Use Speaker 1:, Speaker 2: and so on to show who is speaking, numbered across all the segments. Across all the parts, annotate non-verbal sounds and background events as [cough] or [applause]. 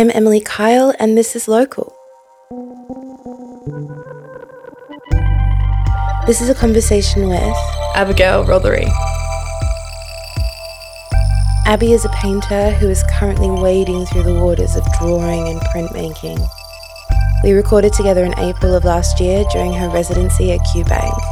Speaker 1: I'm Emily Kyle, and this is Local. This is a conversation with
Speaker 2: Abigail Rothery.
Speaker 1: Abby is a painter who is currently wading through the waters of drawing and printmaking. We recorded together in April of last year during her residency at QBank.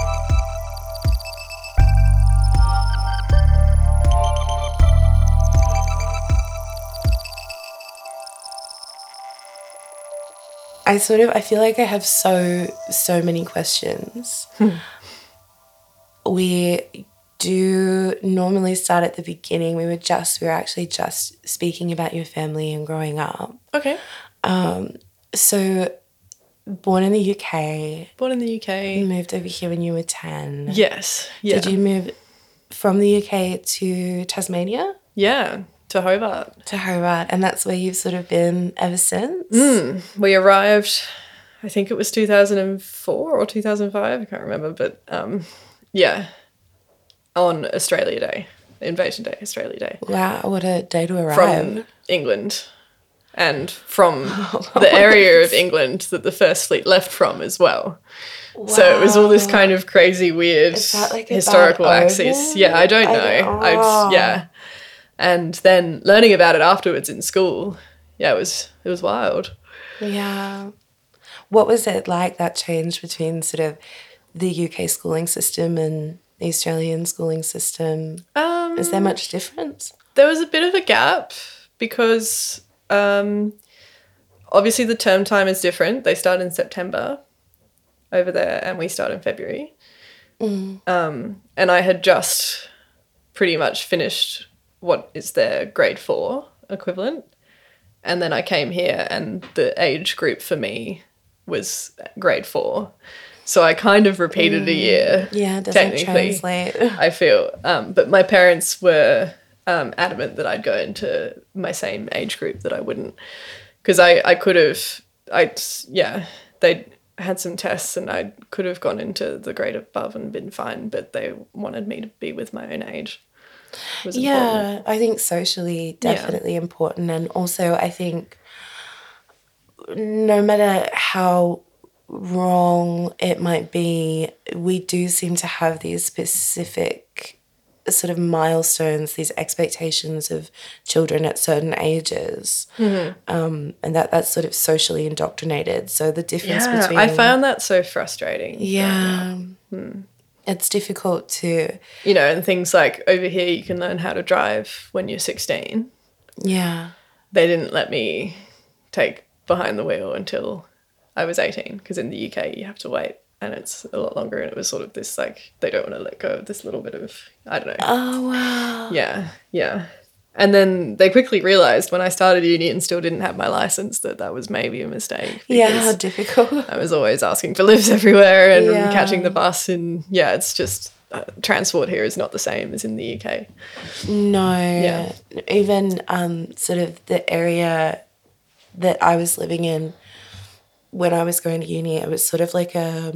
Speaker 1: I sort of I feel like I have so so many questions. we do normally start at the beginning. We were just we were actually just speaking about your family and growing up.
Speaker 2: Okay.
Speaker 1: Um, so born in the UK,
Speaker 2: Born in the UK.
Speaker 1: moved over here when you were ten.
Speaker 2: Yes. Yeah.
Speaker 1: Did you move from the UK to Tasmania?
Speaker 2: Yeah. To Hobart.
Speaker 1: To Hobart, and that's where you've sort of been ever since.
Speaker 2: We arrived, I think it was 2004 or 2005. I can't remember. But um, yeah, on Australia Day, Invasion Day, Australia Day.
Speaker 1: Wow, what a day to arrive.
Speaker 2: From England. And from [laughs] the area of England that the First Fleet left from as well. So it was all this kind of crazy, weird
Speaker 1: like
Speaker 2: historical axis. Yeah, I don't know. I
Speaker 1: oh.
Speaker 2: yeah, and then learning about it afterwards in school. Yeah, it was it was wild.
Speaker 1: Yeah. What was it like that change between sort of the UK schooling system and the Australian schooling system?
Speaker 2: Um,
Speaker 1: Is there much difference?
Speaker 2: there was a bit of a gap because um, obviously the term time is different. They start in September over there, and we start in February. Um, and I had just pretty much finished what is their grade four equivalent, and then I came here, and the age group for me was grade four. So I kind of repeated a year.
Speaker 1: Yeah, it doesn't
Speaker 2: technically.
Speaker 1: translate. [laughs]
Speaker 2: I feel. Um, but my parents were um, adamant that I'd go into my same age group that I wouldn't, because I I could have I yeah they had some tests and I could have gone into the grade above and been fine, but they wanted me to be with my own age. Was important.
Speaker 1: Yeah, I think socially definitely important. And also, I think no matter how wrong it might be, we do seem to have these specific sort of milestones, these expectations of children at certain ages. Um, and that that's sort of socially indoctrinated. So the difference
Speaker 2: Yeah,
Speaker 1: between.
Speaker 2: I found that so frustrating.
Speaker 1: Yeah. It's difficult to.
Speaker 2: You know, and things like over here you can learn how to drive when you're 16.
Speaker 1: Yeah.
Speaker 2: they didn't let me take behind the wheel until I was 18 because in the UK you have to wait and it's a lot longer and it was sort of this like they don't want to let go of this little bit of I don't know.
Speaker 1: Oh, wow.
Speaker 2: Yeah, yeah. And then they quickly realized when I started uni and still didn't have my license that that was maybe a mistake.
Speaker 1: Yeah, how difficult. [laughs]
Speaker 2: I was always asking for lifts everywhere and
Speaker 1: Yeah.
Speaker 2: catching the bus and yeah, it's just uh, transport here is not the same as in the UK.
Speaker 1: No.
Speaker 2: Yeah.
Speaker 1: Even um, sort of the area that I was living in when I was going to uni, it was sort of like a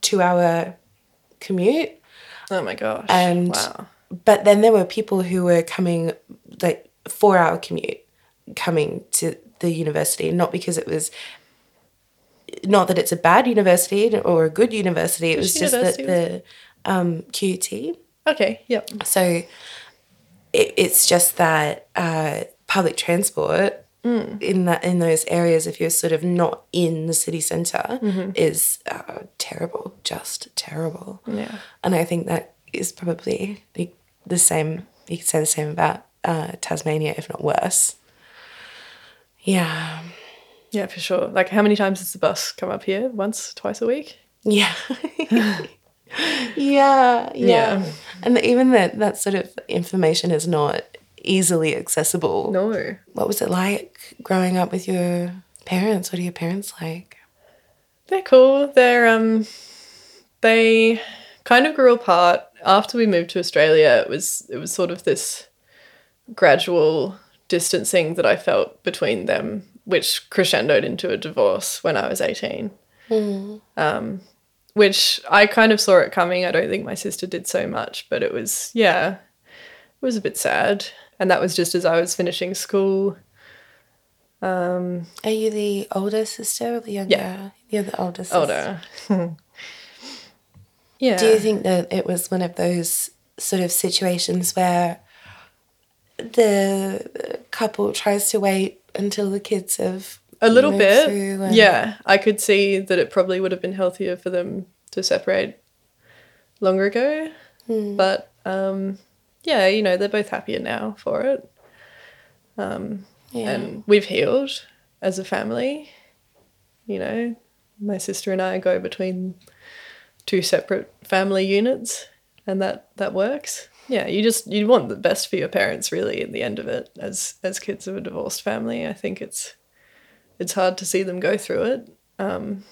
Speaker 1: two hour commute.
Speaker 2: Oh my gosh.
Speaker 1: And
Speaker 2: wow.
Speaker 1: But then there were people who were coming like four hour commute coming to the university, not because it was not that it's a bad university or a good university. It was
Speaker 2: Which
Speaker 1: just that the um, QT.
Speaker 2: Okay, yep.
Speaker 1: So it, it's just that uh, public transport in that in those areas, if you're sort of not in the city center, is uh, terrible, just terrible.
Speaker 2: Yeah.
Speaker 1: And I think that is probably the, the same. You could say the same about uh, Tasmania, if not worse. Yeah,
Speaker 2: Yeah, for sure. Like, how many times does the bus come up here? Once, twice a week?
Speaker 1: yeah, [laughs] yeah, yeah.
Speaker 2: Yeah.
Speaker 1: And even that that sort of information is not easily accessible.
Speaker 2: No.
Speaker 1: What was it like growing up with your parents? What are your parents like?
Speaker 2: They're cool. They're um they kind of grew apart after we moved to Australia. It was it was sort of this gradual distancing that I felt between them, which crescendoed into a divorce when I was 18. Um, which I kind of saw it coming. I don't think my sister did so much, but it was, yeah, it was a bit sad. And that was just as I was finishing school. Um,
Speaker 1: Are you the older sister or the younger?
Speaker 2: Yeah.
Speaker 1: You're the older sister.
Speaker 2: older. [laughs] yeah.
Speaker 1: Do you think that it was one of those sort of situations where the couple tries to wait until the kids have
Speaker 2: a little bit. Yeah, I could see that it probably would have been healthier for them to separate longer ago.
Speaker 1: Hmm.
Speaker 2: But um, yeah, you know, they're both happier now for it. Um,
Speaker 1: Yeah.
Speaker 2: And we've healed as a family. You know, my sister and I go between two separate family units, and that that works. Yeah, you just you want the best for your parents, really. In the end of it, as as kids of a divorced family, I think it's it's hard to see them go through it. Um,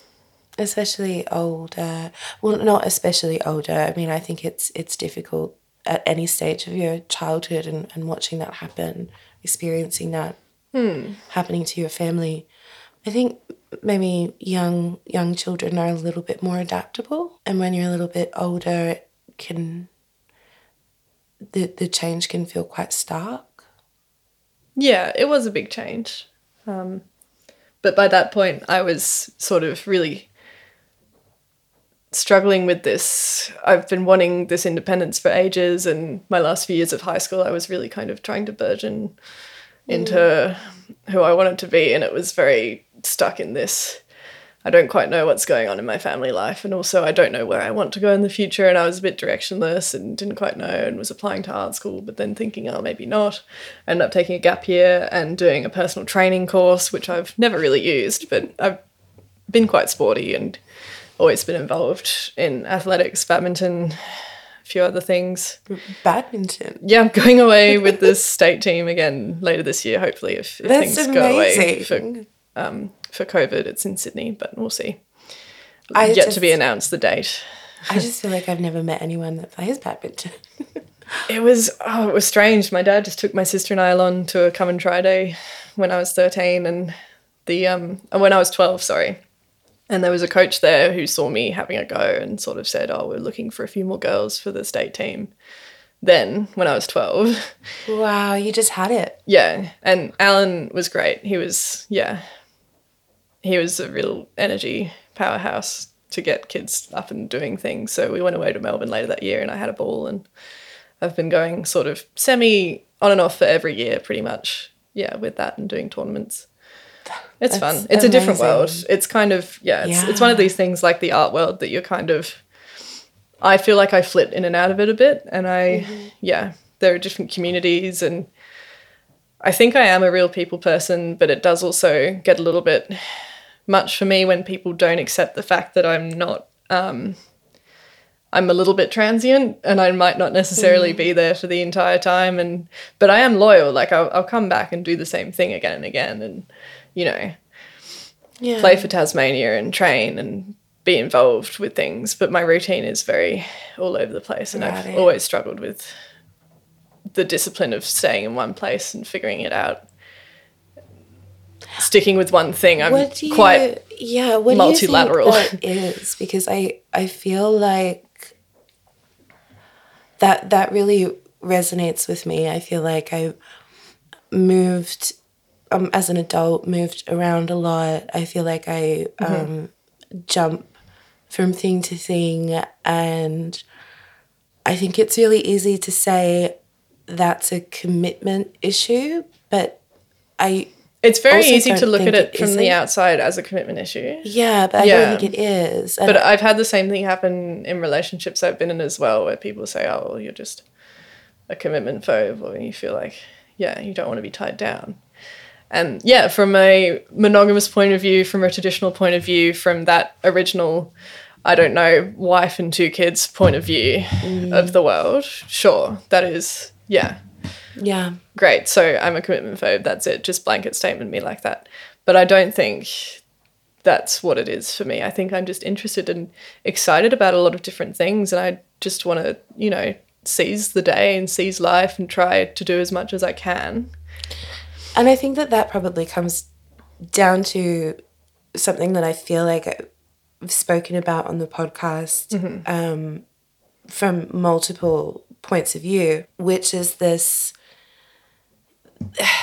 Speaker 1: especially older well not especially older i mean i think it's it's difficult at any stage of your childhood and, and watching that happen experiencing that happening to your family i think maybe young young children are a little bit more adaptable and when you're a little bit older it can the, the change can feel quite stark
Speaker 2: yeah, it was a big change. Um, but by that point, I was sort of really struggling with this. I've been wanting this independence for ages, and my last few years of high school, I was really kind of trying to burgeon into who I wanted to be, and it was very stuck in this. I don't quite know what's going on in my family life, and also I don't know where I want to go in the future. And I was a bit directionless and didn't quite know, and was applying to art school, but then thinking, oh, maybe not. Ended up taking a gap year and doing a personal training course, which I've never really used, but I've been quite sporty and always been involved in athletics, badminton, few other things.
Speaker 1: badminton
Speaker 2: Yeah, I'm going away with the state team again later this year, hopefully, if, if things go away for um, for COVID. It's in Sydney, but we'll see.
Speaker 1: I
Speaker 2: Yet to be announced the date.
Speaker 1: i just feel like i've never met anyone that plays badminton [laughs]
Speaker 2: It was oh, it was strange. My dad just took my sister and I along to a come and try day when I was thirteen, and the um uh, when I was twelve, sorry. And there was a coach there who saw me having a go and sort of said, "Oh, we're looking for a few more girls for the state team." Then, when I was twelve,
Speaker 1: wow you just had it
Speaker 2: yeah, and Alan was great. He was yeah, he was a real energy powerhouse to get kids up and doing things. So we went away to Melbourne later that year, and I had a ball, and I've been going sort of semi on and off for every year, pretty much. Yeah, with that and doing tournaments. It's fun. It's a different world. It's kind of yeah. It's it's one of these things like the art world that you're kind of. I feel like I flit in and out of it a bit, and I
Speaker 1: Mm-hmm.
Speaker 2: yeah. There are different communities and I think I am a real people person, but it does also get a little bit much for me when people don't accept the fact that I'm not. Um, I'm a little bit transient, and I might not necessarily mm. be there for the entire time. And but I am loyal. Like I'll, I'll come back and do the same thing again and again, and you know,
Speaker 1: yeah
Speaker 2: play for Tasmania and train and be involved with things. But my routine is very all over the place, and I've always struggled with the discipline of staying in one place and figuring it out. Sticking with one thing, I'm
Speaker 1: you,
Speaker 2: quite
Speaker 1: yeah what
Speaker 2: multilateral.
Speaker 1: do you think that is because i i feel like that that really resonates with me. I feel like i moved um, as an adult moved around a lot. I feel like i um, jump from thing to thing. And i think it's really easy to say that's a commitment issue but i
Speaker 2: It's very
Speaker 1: also
Speaker 2: easy to look at it
Speaker 1: it
Speaker 2: from the outside as a commitment issue.
Speaker 1: yeah but i
Speaker 2: Yeah.
Speaker 1: don't think it is And
Speaker 2: But I've had the same thing happen in relationships I've been in as well, where people say, "Oh, well, you're just a commitment phobe," or you feel like, yeah, you don't want to be tied down. And yeah, from a monogamous point of view, from a traditional point of view, from that original, I don't know, wife and two kids point of view of mm-hmm. the world, sure, that is, yeah,
Speaker 1: yeah
Speaker 2: great. So I'm a commitment phobe. That's it. Just blanket statement me like that. But I don't think that's what it is for me. I think I'm just interested and excited about a lot of different things, and I just want to, you know, seize the day and seize life and try to do as much as I can.
Speaker 1: And I think that that probably comes down to something that I feel like I've spoken about on the podcast
Speaker 2: Mm-hmm.
Speaker 1: um, from multiple points of view, which is this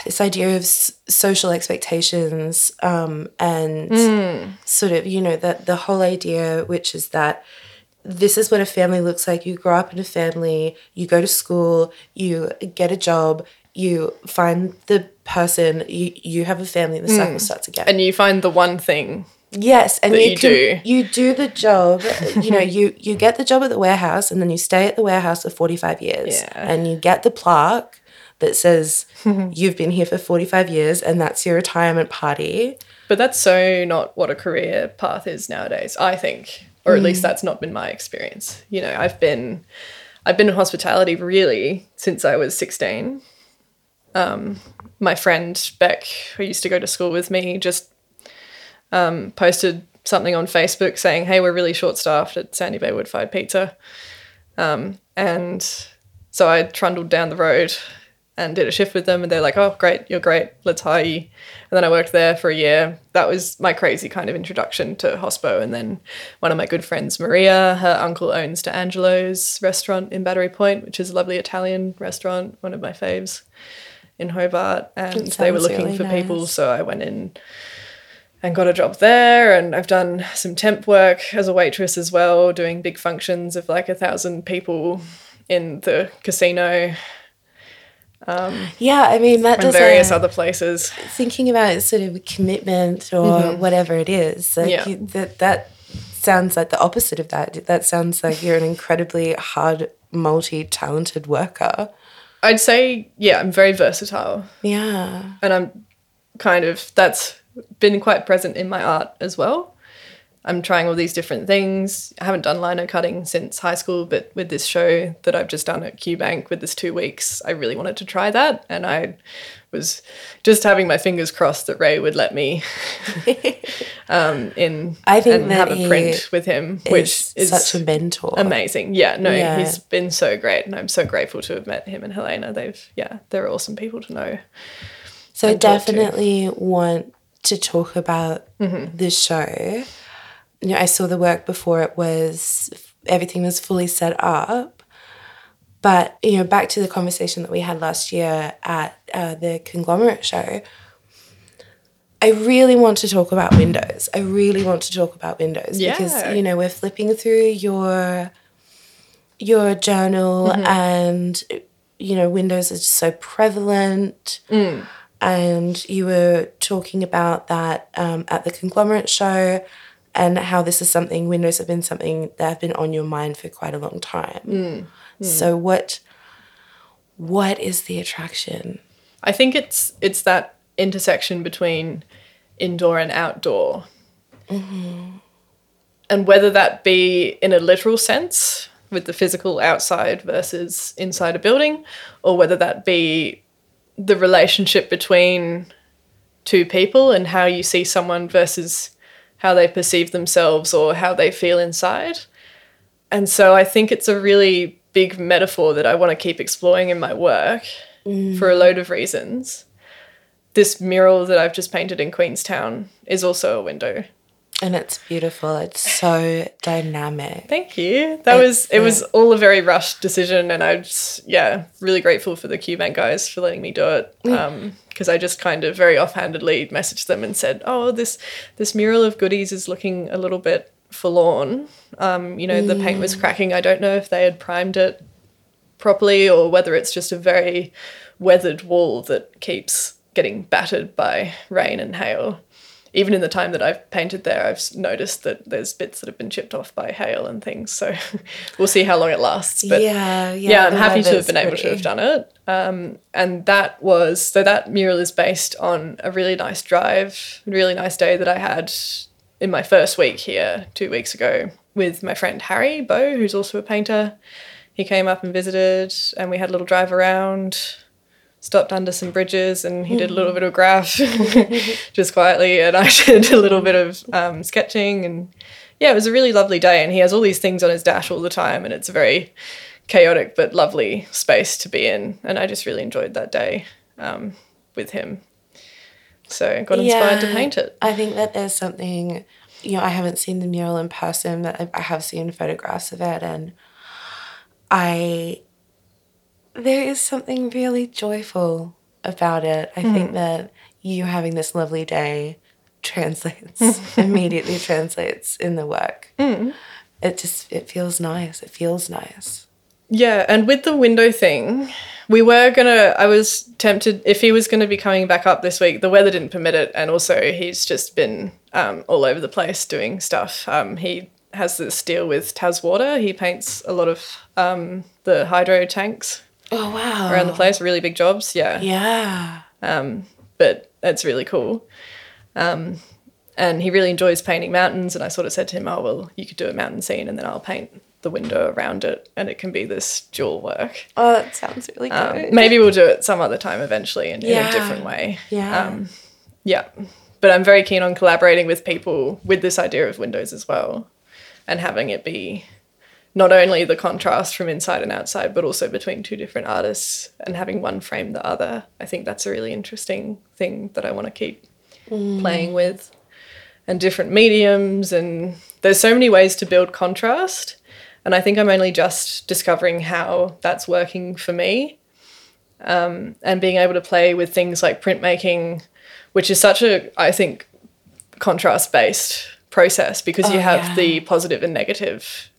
Speaker 1: this idea of s- social expectations um, and
Speaker 2: Mm.
Speaker 1: sort of you know that the whole idea which is that this is what a family looks like you grow up in a family you go to school you get a job you find the person you, you have a family and the cycle starts again
Speaker 2: Mm. And you find the one thing.
Speaker 1: Yes, and you,
Speaker 2: you
Speaker 1: can,
Speaker 2: do.
Speaker 1: you do the job. you know, [laughs] you you get the job at the warehouse, and then you stay at the warehouse for forty five years,
Speaker 2: Yeah.
Speaker 1: and you get the plaque that says [laughs] you've been here for forty five years, and that's your retirement party.
Speaker 2: But that's so not what a career path is nowadays, I think. Or at least that's not been my experience. You know, I've been I've been in hospitality really since I was 16. Um, my friend Beck, who used to go to school with me, just um, posted something on Facebook saying, "Hey, we're really short staffed at Sandy Bay Wood Fired Pizza," um, and so I trundled down the road and did a shift with them, and they're like, "Oh, great, you're great, let's hire you." And then I worked there for a year. That was my crazy kind of introduction to hospo. And then one of my good friends, Maria, her uncle owns De Angelo's restaurant in Battery Point, which is a lovely Italian restaurant, one of my faves in Hobart, and they were looking
Speaker 1: really
Speaker 2: for people, so I went in and got a job there and I've done some temp work as a waitress as well, doing big functions of like a thousand people in the casino Um,
Speaker 1: yeah, I mean that does
Speaker 2: various other places.
Speaker 1: thinking about sort of commitment or mm-hmm. whatever it is. Like
Speaker 2: Yeah.
Speaker 1: you, that that sounds like the opposite of that. That sounds like you're an incredibly hard, multi-talented worker.
Speaker 2: I'd say, yeah, I'm very versatile
Speaker 1: Yeah.
Speaker 2: and I'm kind of, that's been quite present in my art as well. I'm trying all these different things. I haven't done lino cutting since high school, but with this show that I've just done at QBank with this two weeks, I really wanted to try that. And I was just having my fingers crossed that Ray would let me [laughs] um, in
Speaker 1: I think
Speaker 2: and have a print with him, which
Speaker 1: Is
Speaker 2: is
Speaker 1: such a mentor.
Speaker 2: amazing. Yeah, no,
Speaker 1: Yeah.
Speaker 2: he's been so great, and I'm so grateful to have met him and Helena. They've, yeah, they're awesome people to know.
Speaker 1: So I
Speaker 2: talk to.
Speaker 1: definitely want to talk about
Speaker 2: Mm-hmm.
Speaker 1: the show. You know, I saw the work before it was everything was fully set up. But you know, back to the conversation that we had last year at uh, the conglomerate show. I really want to talk about Windows. I really want to talk about Windows because you know we're flipping through your your journal and you know Windows is so prevalent and you were talking about that um, at the conglomerate show and how this is something windows have been something that have been on your mind for quite a long time. Mm, mm. So what what is the attraction?
Speaker 2: I think it's it's that intersection between indoor and outdoor, mm-hmm. and whether that be in a literal sense with the physical outside versus inside a building, or whether that be the relationship between two people and how you see someone versus how they perceive themselves or how they feel inside. And so I think it's a really big metaphor that I want to keep exploring in my work for a load of reasons. This mural that I've just painted in Queenstown is also a window.
Speaker 1: and it's beautiful it's so dynamic
Speaker 2: Thank you. That was it was all a very rushed decision and I just yeah, really grateful for the QBank guys for letting me do it. Um because I just kind of very offhandedly messaged them and said, "Oh, this this mural of goodies is looking a little bit forlorn. Um, you know, the paint was cracking. I don't know if they had primed it properly or whether it's just a very weathered wall that keeps getting battered by rain and hail. Even in the time that I've painted there, I've noticed that there's bits that have been chipped off by hail and things. So [laughs] we'll see how long it lasts. But
Speaker 1: yeah yeah
Speaker 2: yeah, I'm happy to have been able to have done it. Um, and that was so that mural is based on a really nice drive, a really nice day that I had in my first week here two weeks ago with my friend Harry Bow, who's also a painter. He came up and visited, and we had a little drive around stopped under some bridges and he did a little bit of graph [laughs] [laughs] just quietly and I [laughs] did a little bit of um, sketching and yeah, it was a really lovely day and he has all these things on his dash all the time and it's a very chaotic but lovely space to be in and I just really enjoyed that day um, with him. So I got inspired to paint it.
Speaker 1: I think that there's something, you know, I haven't seen the mural in person, but I have seen photographs of it and I there is something really joyful about it. I mm. think hmm. that you having this lovely day translates [laughs] immediately translates in the work. Mm. It just it feels nice. It feels nice.
Speaker 2: Yeah, and with the window thing, we were gonna. I was tempted if he was gonna be coming back up this week. The weather didn't permit it, and also he's just been um, all over the place doing stuff. Um, he has this deal with TasWater. He paints a lot of um, the hydro tanks
Speaker 1: Oh wow!
Speaker 2: Around the place, really big jobs. Yeah.
Speaker 1: Yeah.
Speaker 2: Um, but that's really cool. Um, and he really enjoys painting mountains. And I sort of said to him, "Oh well, you could do a mountain scene, and then I'll paint the window around it, and it can be this dual work."
Speaker 1: Oh, that sounds really um,
Speaker 2: maybe we'll do it some other time eventually, in, yeah. in a different way.
Speaker 1: Yeah. Um,
Speaker 2: yeah. But I'm very keen on collaborating with people with this idea of windows as well, and having it be not only the contrast from inside and outside, but also between two different artists and having one frame the other. I think that's a really interesting thing that I want to keep mm. playing with. And different mediums, and there's so many ways to build contrast. And I think I'm only just discovering how that's working for me. Um, and being able to play with things like printmaking, which is such a, I think, contrast based process because oh, you have yeah. the positive and negative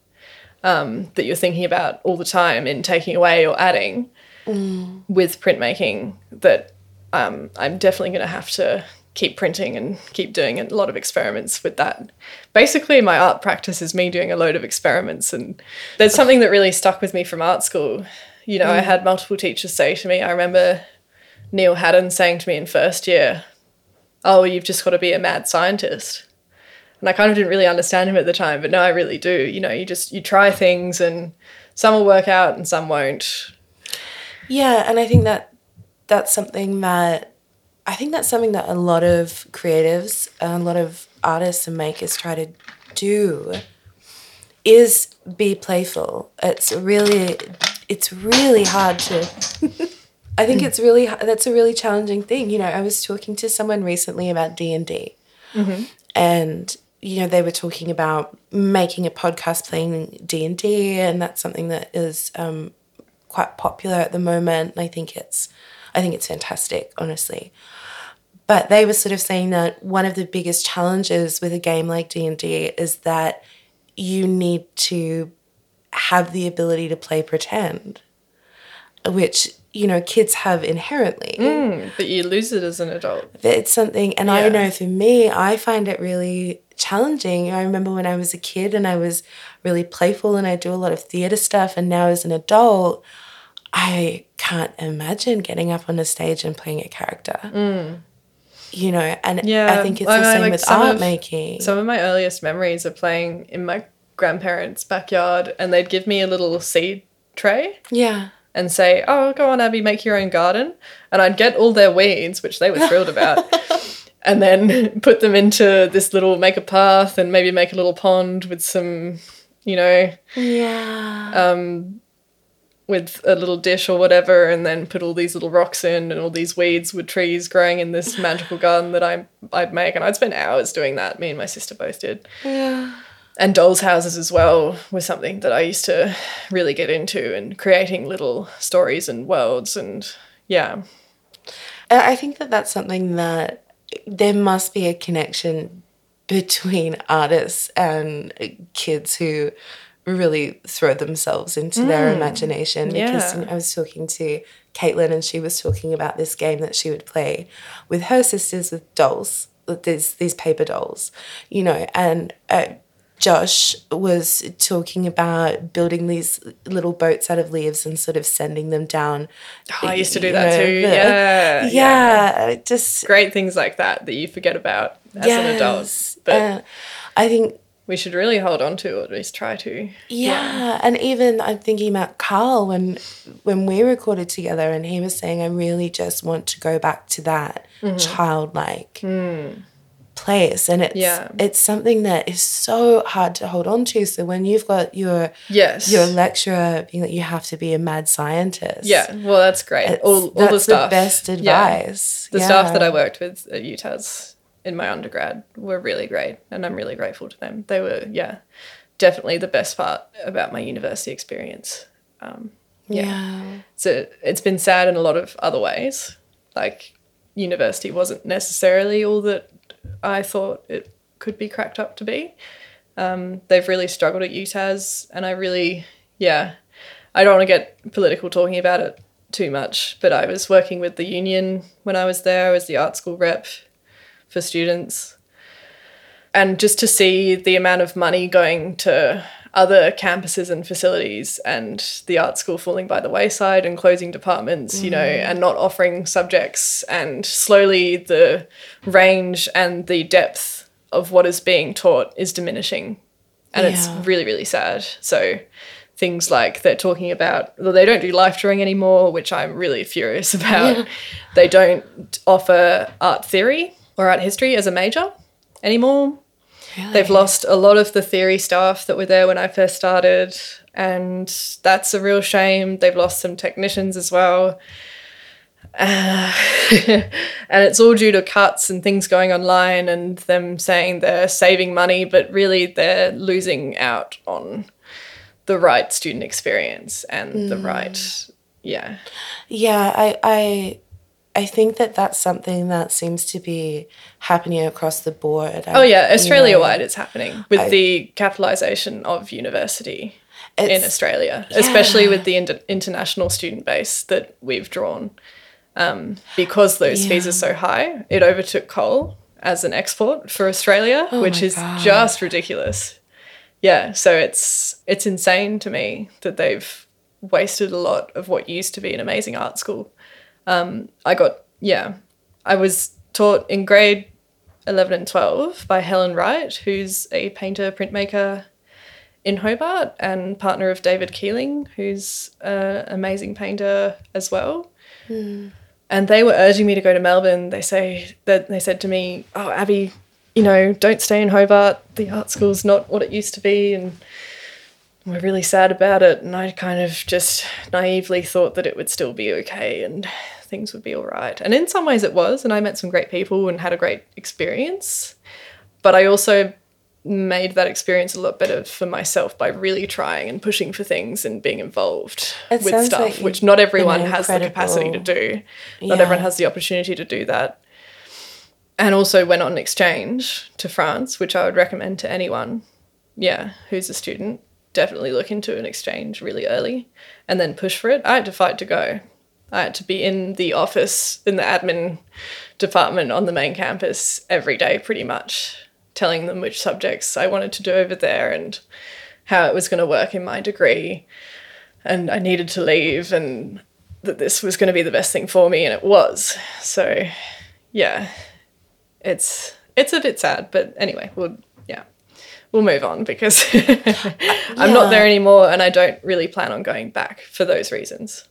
Speaker 2: um, that you're thinking about all the time in taking away or adding mm. with printmaking that um, I'm definitely going to have to keep printing and keep doing a lot of experiments with that. Basically, my art practice is me doing a load of experiments. And there's something that really stuck with me from art school. You know, mm. I had multiple teachers say to me, I remember Neil Haddon saying to me in first year, Oh, you've just got to be a mad scientist and I kind of didn't really understand him at the time, but now I really do. You know, you just you try things and some will work out and some won't.
Speaker 1: Yeah, and I think that that's something that I think that's something that a lot of creatives, and a lot of artists and makers try to do is be playful. It's really it's really hard to [laughs] I think it's really that's a really challenging thing. You know, I was talking to someone recently about D and D, mm-hmm. and you know they were talking about making a podcast playing d&d and that's something that is um, quite popular at the moment i think it's i think it's fantastic honestly. But they were sort of saying that one of the biggest challenges with a game like d&d is that you need to have the ability to play pretend which you know kids have inherently.
Speaker 2: Mm, but you lose it as an adult.
Speaker 1: It's something and yeah. i know for me i find it really challenging. I remember when I was a kid and I was really playful and I do a lot of theater stuff and now as an adult I can't imagine getting up on a stage and playing a character.
Speaker 2: Mm.
Speaker 1: You know, and yeah, I think it's the same like with art
Speaker 2: of,
Speaker 1: making.
Speaker 2: Some of my earliest memories are playing in my grandparents' backyard and they'd give me a little seed tray.
Speaker 1: Yeah.
Speaker 2: And say, Oh, go on, Abby, make your own garden. And I'd get all their weeds, which they were thrilled about. [laughs] and then [laughs] put them into this little make a path and maybe make a little pond with some you know
Speaker 1: yeah.
Speaker 2: um with a little dish or whatever and then put all these little rocks in and all these weeds with trees growing in this magical garden that I I'd make. And I'd spend hours doing that. Me and my sister both did.
Speaker 1: Yeah.
Speaker 2: And dolls houses as well was something that I used to really get into and creating little stories and worlds and yeah.
Speaker 1: I think that that's something that there must be a connection between [laughs] artists and kids who really throw themselves into mm. their imagination. Because yeah. I was talking to Caitlin and she was talking about this game that she would play with her sisters with dolls, these these paper dolls, you know, and. Uh, Josh was talking about building these little boats out of leaves and sort of sending them down.
Speaker 2: Oh, I used to do that know, too. The, yeah, [laughs]
Speaker 1: yeah, yeah, Just
Speaker 2: great things like that that you forget about as yes, an adult. But
Speaker 1: uh, I think
Speaker 2: we should really hold on to, or at least try to.
Speaker 1: Yeah. and even I'm thinking about Carl when when we recorded together, and he was saying, "I really just want to go back to that childlike place," and it's
Speaker 2: Yeah.
Speaker 1: it's something that is so hard to hold on to. So when you've got your
Speaker 2: Yes.
Speaker 1: your lecturer being that you have to be a mad scientist,
Speaker 2: yeah. Well, that's great. all, all
Speaker 1: that's
Speaker 2: the stuff.
Speaker 1: best
Speaker 2: Yeah.
Speaker 1: advice.
Speaker 2: The staff that I worked with at UTAS in my undergrad were really great, and I'm really grateful to them. They were, yeah, definitely the best part about my university experience. Um,
Speaker 1: yeah.
Speaker 2: so it's been sad in a lot of other ways. Like university wasn't necessarily all that I thought it could be cracked up to be. Um, they've really struggled at UTAS, and I really, yeah, I don't want to get political talking about it too much, but I was working with the union when I was there. I was the art school rep for students. And just to see the amount of money going to other campuses and facilities and the art school falling by the wayside and closing departments, you know, mm. and not offering subjects and slowly the range and the depth of what is being taught is diminishing. And it's really, really sad. So things like they're talking about well, they don't do life drawing anymore, which I'm really furious [laughs] about. They don't offer art theory or art history as a major anymore. They've lost a lot of the theory staff that were there when I first started, and that's a real shame. They've lost some technicians as well. Uh, [laughs] and it's all due to cuts and things going online and them saying they're saving money, but really they're losing out on the right student experience and the right, yeah.
Speaker 1: Yeah, I, I, I think that that's something that seems to be happening across the board.
Speaker 2: Oh yeah, Australia wide it's happening with the capitalisation of university in Australia, especially with the inter- international student base that we've drawn. Um, because those fees are so high, it overtook coal as an export for Australia, which
Speaker 1: Oh my
Speaker 2: is
Speaker 1: God.
Speaker 2: just ridiculous. Yeah, so it's it's insane to me that they've wasted a lot of what used to be an amazing art school. Um, I got yeah, I was taught in grade 11 and 12 by Helen Wright, who's a painter, printmaker in Hobart and partner of David Keeling, who's an amazing painter as well. And they were urging me to go to Melbourne. They say that they said to me, "Oh, Abby, you know, don't stay in Hobart. The art school's not what it used to be, and we're really sad about it." And I kind of just naively thought that it would still be okay and things would be all right. And in some ways, it was. And I met some great people and had a great experience. But I also made that experience a lot better for myself by really trying and pushing for things and being involved
Speaker 1: It
Speaker 2: with stuff,
Speaker 1: like
Speaker 2: which not everyone has the capacity to do. Not
Speaker 1: Yeah.
Speaker 2: everyone has the opportunity to do that. And also went on exchange to France, which I would recommend to anyone, yeah, who's a student. Definitely look into an exchange really early and then push for it. I had to fight to go. I had to be in the office, in the admin department on the main campus every day, pretty much, telling them which subjects I wanted to do over there and how it was going to work in my degree. And I needed to leave and that this was going to be the best thing for me, and it was. So, yeah, it's it's a bit sad, but anyway, we'll yeah, we'll move on because [laughs] I'm not there anymore, and I don't really plan on going back for those reasons.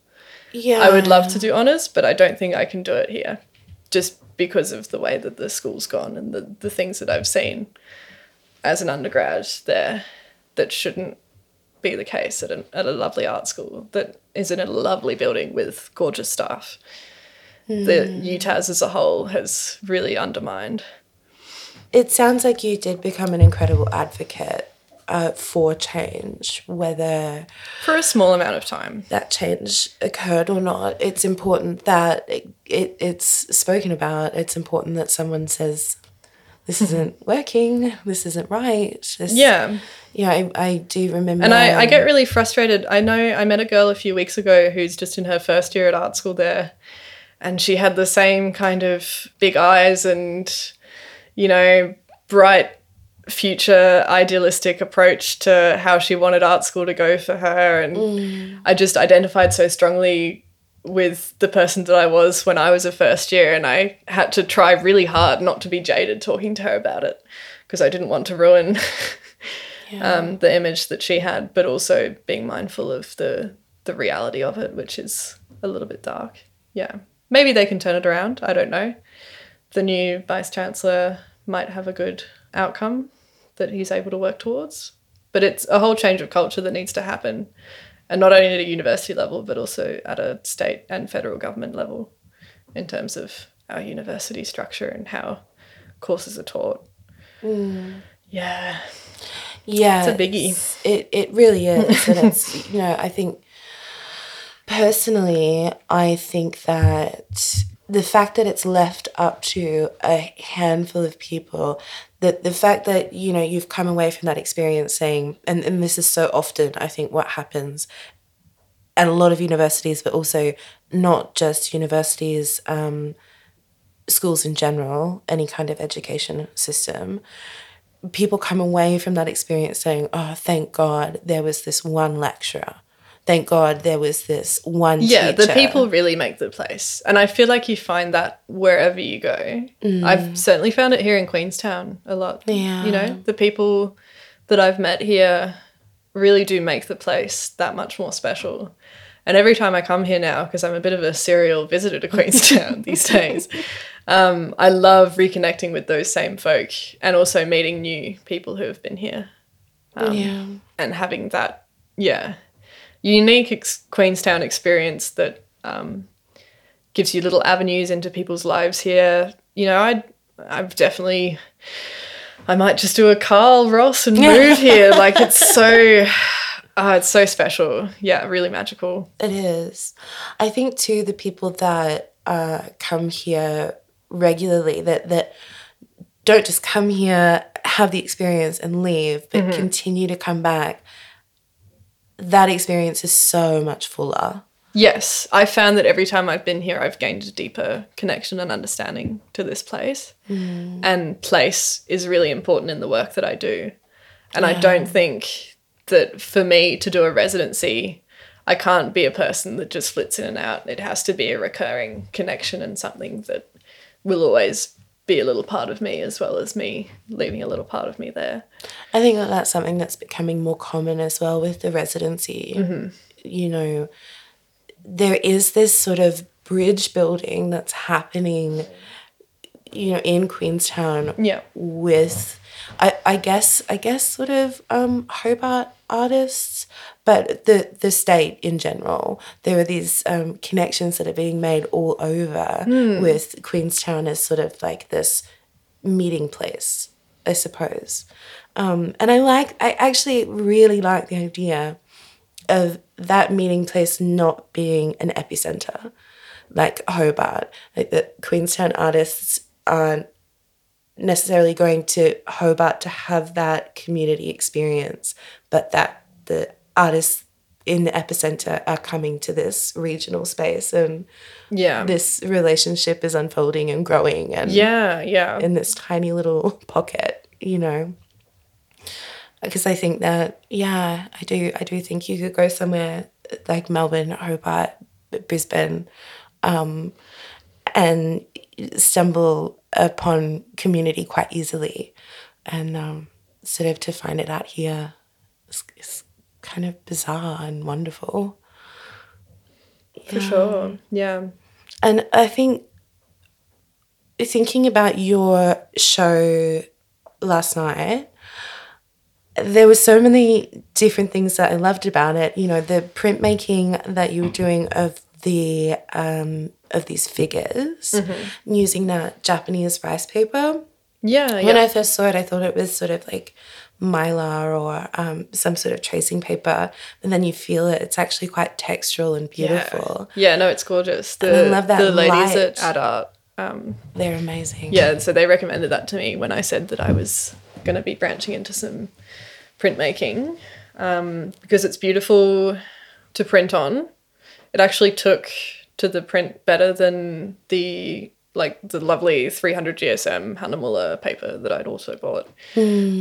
Speaker 1: Yeah.
Speaker 2: I would love to do honors, but I don't think I can do it here, just because of the way that the school's gone and the the things that I've seen as an undergrad there that shouldn't be the case at, an, at a lovely art school that is in a lovely building with gorgeous staff. The hmm. UTAS as a whole has really undermined.
Speaker 1: It sounds like you did become an incredible advocate uh, for change, whether
Speaker 2: For a small amount of time.
Speaker 1: that change occurred or not. It's important that it, it it's spoken about. It's important that someone says, "This isn't working. This isn't right." This,
Speaker 2: Yeah.
Speaker 1: yeah. I, I do remember,
Speaker 2: And I, I get really frustrated. I know I met a girl a few weeks ago who's just in her first year at art school there. And she had the same kind of big eyes and, you know, bright future idealistic approach to how she wanted art school to go for her. And I just identified so strongly with the person that I was when I was a first year. And I had to try really hard not to be jaded talking to her about it because I didn't want to ruin [laughs]
Speaker 1: Yeah.
Speaker 2: um, the image that she had, but also being mindful of the the reality of it, which is a little bit dark. Yeah, maybe they can turn it around. I don't know. The new vice chancellor might have a good outcome that he's able to work towards, but it's a whole change of culture that needs to happen, and not only at a university level, but also at a state and federal government level, in terms of our university structure and how courses are taught. Mm. Yeah,
Speaker 1: Yeah,
Speaker 2: It's a biggie.
Speaker 1: It it really is, and it's [laughs] you know I think personally I think that the fact that it's left up to a handful of people, that the fact that you know you've come away from that experience saying, and, and this is so often I think what happens at a lot of universities, but also not just universities. Um, schools in general, any kind of education system, people come away from that experience saying, "Oh, thank God there was this one lecturer. Thank God there was this one
Speaker 2: yeah the people really make the place. And i feel like you find that wherever you go. I've certainly found it here in queenstown a lot
Speaker 1: Yeah.
Speaker 2: you know? The people that i've met here really do make the place that much more special. And every time i come here now because i'm a bit of a serial visitor to queenstown [laughs] these days um, i love reconnecting with those same folk and also meeting new people who have been here.
Speaker 1: Yeah,
Speaker 2: and having that yeah unique ex- queenstown experience that um, gives you little avenues into people's lives here you know i i've definitely i might just do a carl ross and move here [laughs] like it's so uh, it's so special yeah really magical
Speaker 1: it is. I think too the people that uh, come here regularly that that don't just come here, have the experience and leave, but
Speaker 2: Mm-hmm.
Speaker 1: continue to come back. That experience is so much fuller.
Speaker 2: yes i found that every time i've been here i've gained a deeper connection and understanding to this place. Mm. And place is really important in the work that i do. And i don't think that for me to do a residency i can't be a person that just flits in and out. It has to be a recurring connection and something that will always be a little part of me as well as me leaving a little part of me there.
Speaker 1: I think that that's something that's becoming more common as well with the residency. You know, there is this sort of bridge building that's happening, you know, in Queenstown
Speaker 2: yeah.
Speaker 1: with, I, I guess, I guess, sort of um, Hobart artists, but the the state in general. There are these um, connections that are being made all over with Queenstown as sort of like this meeting place, I suppose. Um, and I like, I actually really like the idea of that meeting place not being an epicenter like Hobart. Like that Queenstown artists aren't necessarily going to Hobart to have that community experience, but that the artists in the epicenter are coming to this regional space and
Speaker 2: yeah
Speaker 1: this relationship is unfolding and growing and
Speaker 2: yeah yeah
Speaker 1: in this tiny little [laughs] pocket, you know. Because I think that, yeah, I do. I do think you could go somewhere like Melbourne, Hobart, Brisbane, um, and stumble upon community quite easily, and um, sort of to find it out here is, is kind of bizarre and wonderful.
Speaker 2: for sure yeah
Speaker 1: And I think thinking about your show last night, there were so many different things that I loved about it. You know, the printmaking that you were doing of the um, of these figures using that Japanese rice paper.
Speaker 2: yeah
Speaker 1: When
Speaker 2: yeah
Speaker 1: I first saw it, I thought it was sort of like mylar or um, some sort of tracing paper. And then you feel it; it's actually quite textural and beautiful.
Speaker 2: Yeah, yeah no, it's gorgeous. The,
Speaker 1: I love that
Speaker 2: the ladies
Speaker 1: light.
Speaker 2: at Ad Art, um,
Speaker 1: They're amazing.
Speaker 2: yeah, so they recommended that to me when I said that I was going to be branching into some printmaking um, because it's beautiful to print on. It actually took to the print better than the like the lovely 300 GSM Hahnemühle paper that I'd also bought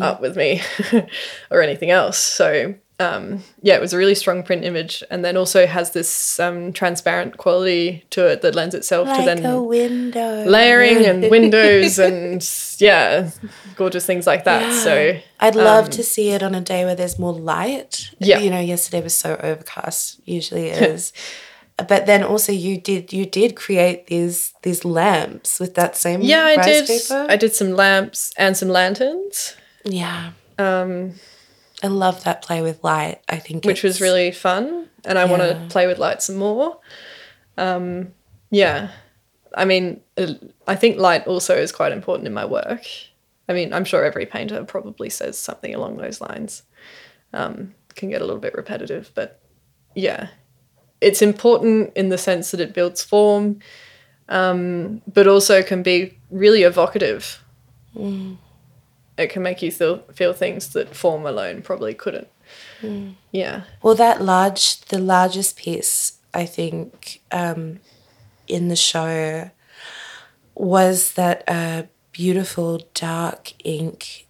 Speaker 2: up with me [laughs] or anything else. So um, yeah, it was a really strong print image, and then also has this um, transparent quality to it that lends itself
Speaker 1: like
Speaker 2: to then layering and [laughs] windows and yeah, gorgeous things like that. So
Speaker 1: I'd love to see it on a day where there's more light.
Speaker 2: Um, Yeah.
Speaker 1: You know, yesterday was so overcast. Usually it [laughs] is. But then also you did you did create these these lamps with that same
Speaker 2: yeah, I did.
Speaker 1: paper.
Speaker 2: I did some lamps and some lanterns,
Speaker 1: yeah.
Speaker 2: um,
Speaker 1: I love that play with light. I think
Speaker 2: which was really fun, and I want to play with light some more. Um, yeah, I mean, uh, I think light also is quite important in my work. I mean, I'm sure every painter probably says something along those lines. Um, can get a little bit repetitive, but yeah, it's important in the sense that it builds form, um, but also can be really evocative. It can make you feel feel things that form alone probably couldn't. Yeah.
Speaker 1: Well, that large, the largest piece, I think, um, in the show was that uh, beautiful dark ink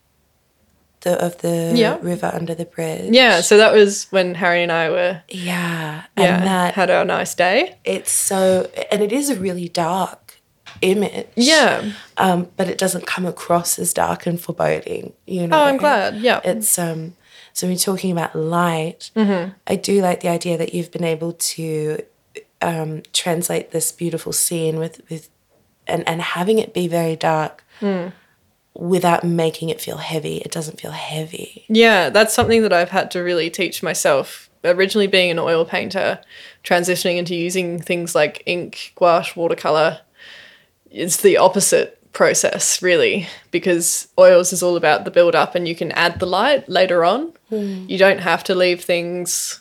Speaker 1: the, of the
Speaker 2: Yeah.
Speaker 1: river under the bridge.
Speaker 2: Yeah, so that was when Harry and I were
Speaker 1: Yeah.
Speaker 2: yeah,
Speaker 1: And that
Speaker 2: had our nice day.
Speaker 1: it's so, and it is a really dark image.
Speaker 2: Yeah.
Speaker 1: Um, but it doesn't come across as dark and foreboding, you know.
Speaker 2: Oh, I'm glad. Yeah.
Speaker 1: It's um so when you're talking about light,
Speaker 2: Mm-hmm.
Speaker 1: I do like the idea that you've been able to um, translate this beautiful scene with with and and having it be very dark
Speaker 2: Mm.
Speaker 1: Without making it feel heavy. It doesn't feel heavy.
Speaker 2: Yeah, that's something that I've had to really teach myself. Originally being an oil painter, transitioning into using things like ink, gouache, watercolor, it's the opposite process really because oils is all about the build up and you can add the light later on. Hmm. You don't have to leave things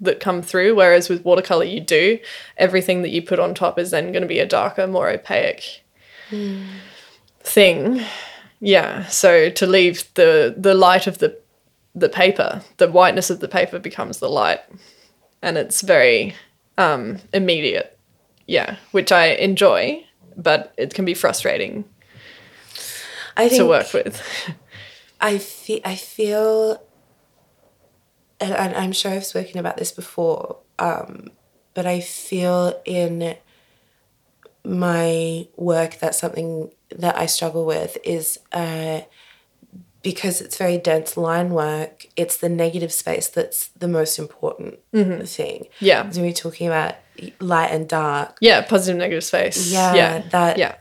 Speaker 2: that come through whereas with watercolor you do. Everything that you put on top is then going to be a darker, more opaque hmm. thing. Yeah, so to leave the the light of the the paper, the whiteness of the paper becomes the light, and it's very um, immediate. Yeah, which I enjoy, but it can be frustrating
Speaker 1: I think
Speaker 2: to work with.
Speaker 1: I feel I feel and, and I'm sure I've spoken about this before, um, but I feel in my work that something that I struggle with is uh, because it's very dense line work, it's the negative space that's the most important thing.
Speaker 2: Yeah,
Speaker 1: So we're talking about light and dark.
Speaker 2: yeah, positive negative space.
Speaker 1: Yeah,
Speaker 2: yeah,
Speaker 1: that
Speaker 2: yeah,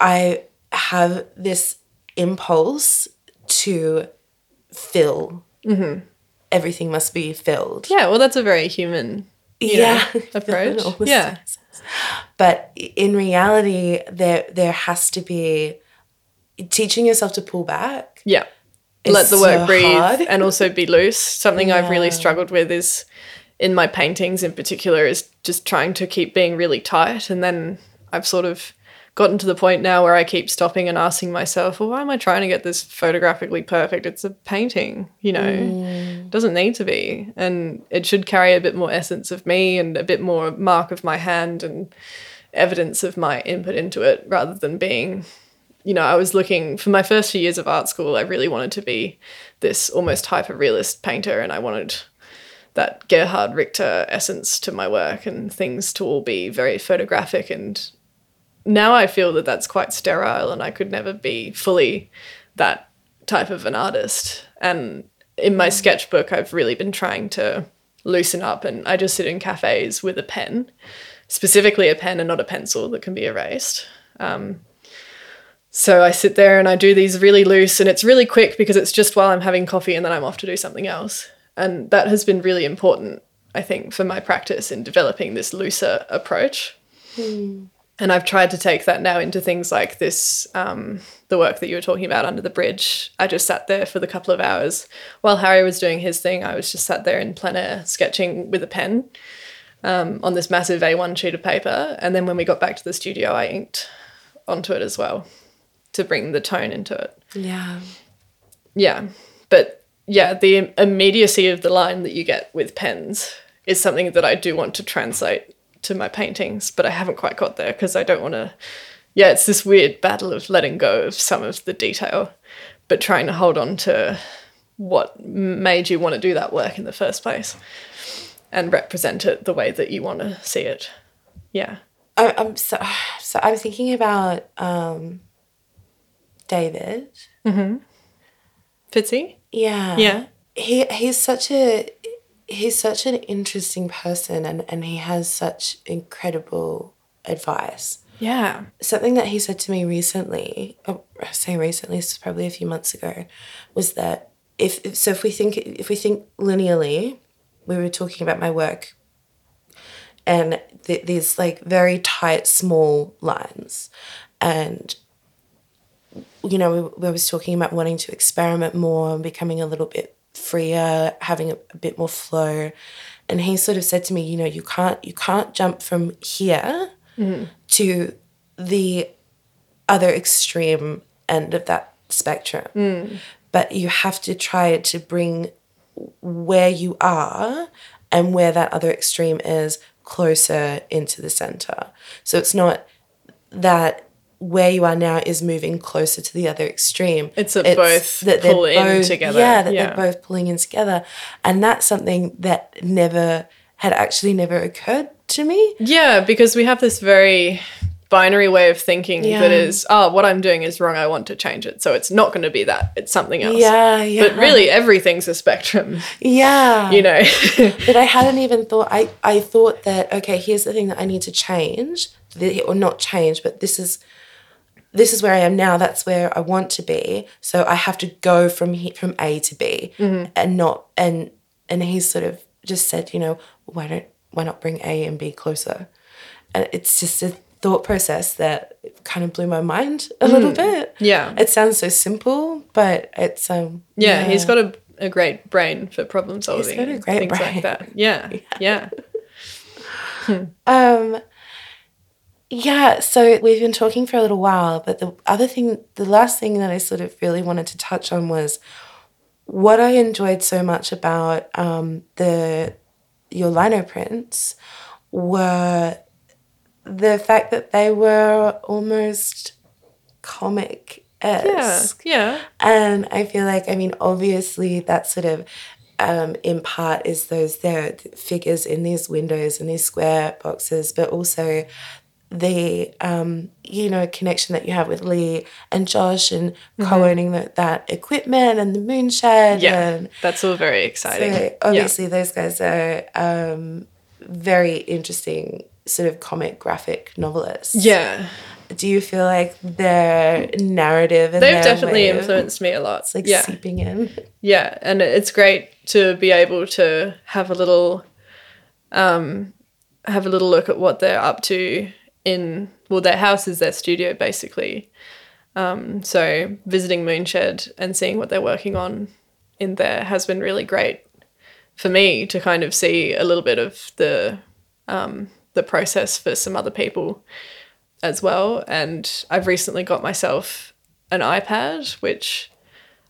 Speaker 1: I have this impulse to fill. Everything must be filled.
Speaker 2: yeah. Well, that's a very human you know, [laughs] approach. Yeah.
Speaker 1: But in reality, there there has to be teaching yourself to pull back.
Speaker 2: yeah. Let the work
Speaker 1: so
Speaker 2: breathe
Speaker 1: hard.
Speaker 2: and also be loose. Something I've really struggled with is in my paintings in particular is just trying to keep being really tight and then I've sort of gotten to the point now where I keep stopping and asking myself, well, why am I trying to get this photographically perfect? It's a painting, you know. It doesn't need to be. And it should carry a bit more essence of me and a bit more mark of my hand and evidence of my input into it rather than being you know, I was looking for my first few years of art school, I really wanted to be this almost hyper realist painter and I wanted that Gerhard Richter essence to my work and things to all be very photographic. And now I feel that that's quite sterile and I could never be fully that type of an artist. And in my sketchbook, I've really been trying to loosen up and I just sit in cafes with a pen, specifically a pen and not a pencil that can be erased. Um, so I sit there and I do these really loose, and it's really quick because it's just while I'm having coffee and then I'm off to do something else. And that has been really important, I think, for my practice in developing this looser approach. And I've tried to take that now into things like this, um, the work that you were talking about under the bridge. I just sat there for the couple of hours while Harry was doing his thing. I was just sat there in plein air sketching with a pen um, on this massive A1 sheet of paper. And then when we got back to the studio, I inked onto it as well to bring the tone into it.
Speaker 1: Yeah.
Speaker 2: Yeah. But yeah, the immediacy of the line that you get with pens is something that I do want to translate to my paintings, but I haven't quite got there because I don't want to. Yeah, it's this weird battle of letting go of some of the detail, but trying to hold on to what made you want to do that work in the first place and represent it the way that you want to see it. Yeah.
Speaker 1: I, I'm so, so I'm thinking about um, David.
Speaker 2: Fitzy?
Speaker 1: Yeah.
Speaker 2: Yeah.
Speaker 1: He he's such a he's such an interesting person and, and he has such incredible advice.
Speaker 2: Yeah.
Speaker 1: Something that he said to me recently, I say recently, this was probably a few months ago, was that if, if so if we think if we think linearly, we were talking about my work and th- these like very tight small lines and you know, we, we was talking about wanting to experiment more and becoming a little bit freer, having a, bit more flow. And he sort of said to me, you know, you can't you can't jump from here mm-hmm. to the other extreme end of that spectrum. Mm. But you have to try to bring where you are and where that other extreme is closer into the center. So it's not that where you are now is moving closer to the other extreme.
Speaker 2: It's that both
Speaker 1: that
Speaker 2: pull in together.
Speaker 1: Yeah, that
Speaker 2: Yeah.
Speaker 1: they're both pulling in together. And that's something that never had actually never occurred to me.
Speaker 2: Yeah, because we have this very binary way of thinking
Speaker 1: Yeah.
Speaker 2: that is, oh, what I'm doing is wrong. I want to change it. So it's not going to be that. It's something else.
Speaker 1: Yeah, yeah.
Speaker 2: But really, everything's a spectrum,
Speaker 1: Yeah. [laughs]
Speaker 2: you know? [laughs]
Speaker 1: But I hadn't even thought I, I thought that okay, here's the thing that I need to change. Or not change, but this is this is where I am now. That's where I want to be. So I have to go from he, from A to B, and not and and he sort of just said, you know, why don't why not bring A and B closer? And it's just a thought process that kind of blew my mind a little bit.
Speaker 2: Yeah.
Speaker 1: it sounds so simple, but it's um
Speaker 2: yeah, he's got a, a great brain for problem solving.
Speaker 1: He's got a great
Speaker 2: things
Speaker 1: brain.
Speaker 2: like that. Yeah. [laughs] Yeah. [laughs]
Speaker 1: Um, yeah, so we've been talking for a little while, but the other thing, the last thing that I sort of really wanted to touch on was what I enjoyed so much about um, the your lino prints were the fact that they were almost comic
Speaker 2: Yeah.
Speaker 1: esque.
Speaker 2: Yeah.
Speaker 1: And I feel like, I mean, obviously that sort of um, in part is those there figures in these windows and these square boxes, but also the um, you know connection that you have with Lee and Josh and co-owning that that equipment and the moon shed
Speaker 2: Yeah.
Speaker 1: and
Speaker 2: That's all very exciting.
Speaker 1: so
Speaker 2: yeah.
Speaker 1: obviously those guys are um, very interesting sort of comic graphic novelists.
Speaker 2: Yeah.
Speaker 1: Do you feel like their narrative and
Speaker 2: They've
Speaker 1: their
Speaker 2: definitely influenced me a lot.
Speaker 1: it's like
Speaker 2: yeah.
Speaker 1: seeping in.
Speaker 2: Yeah, and it's great to be able to have a little um have a little look at what they're up to in well their house is their studio basically. Um so visiting Moonshed and seeing what they're working on in there has been really great for me to kind of see a little bit of the um the process for some other people as well and I've recently got myself an iPad which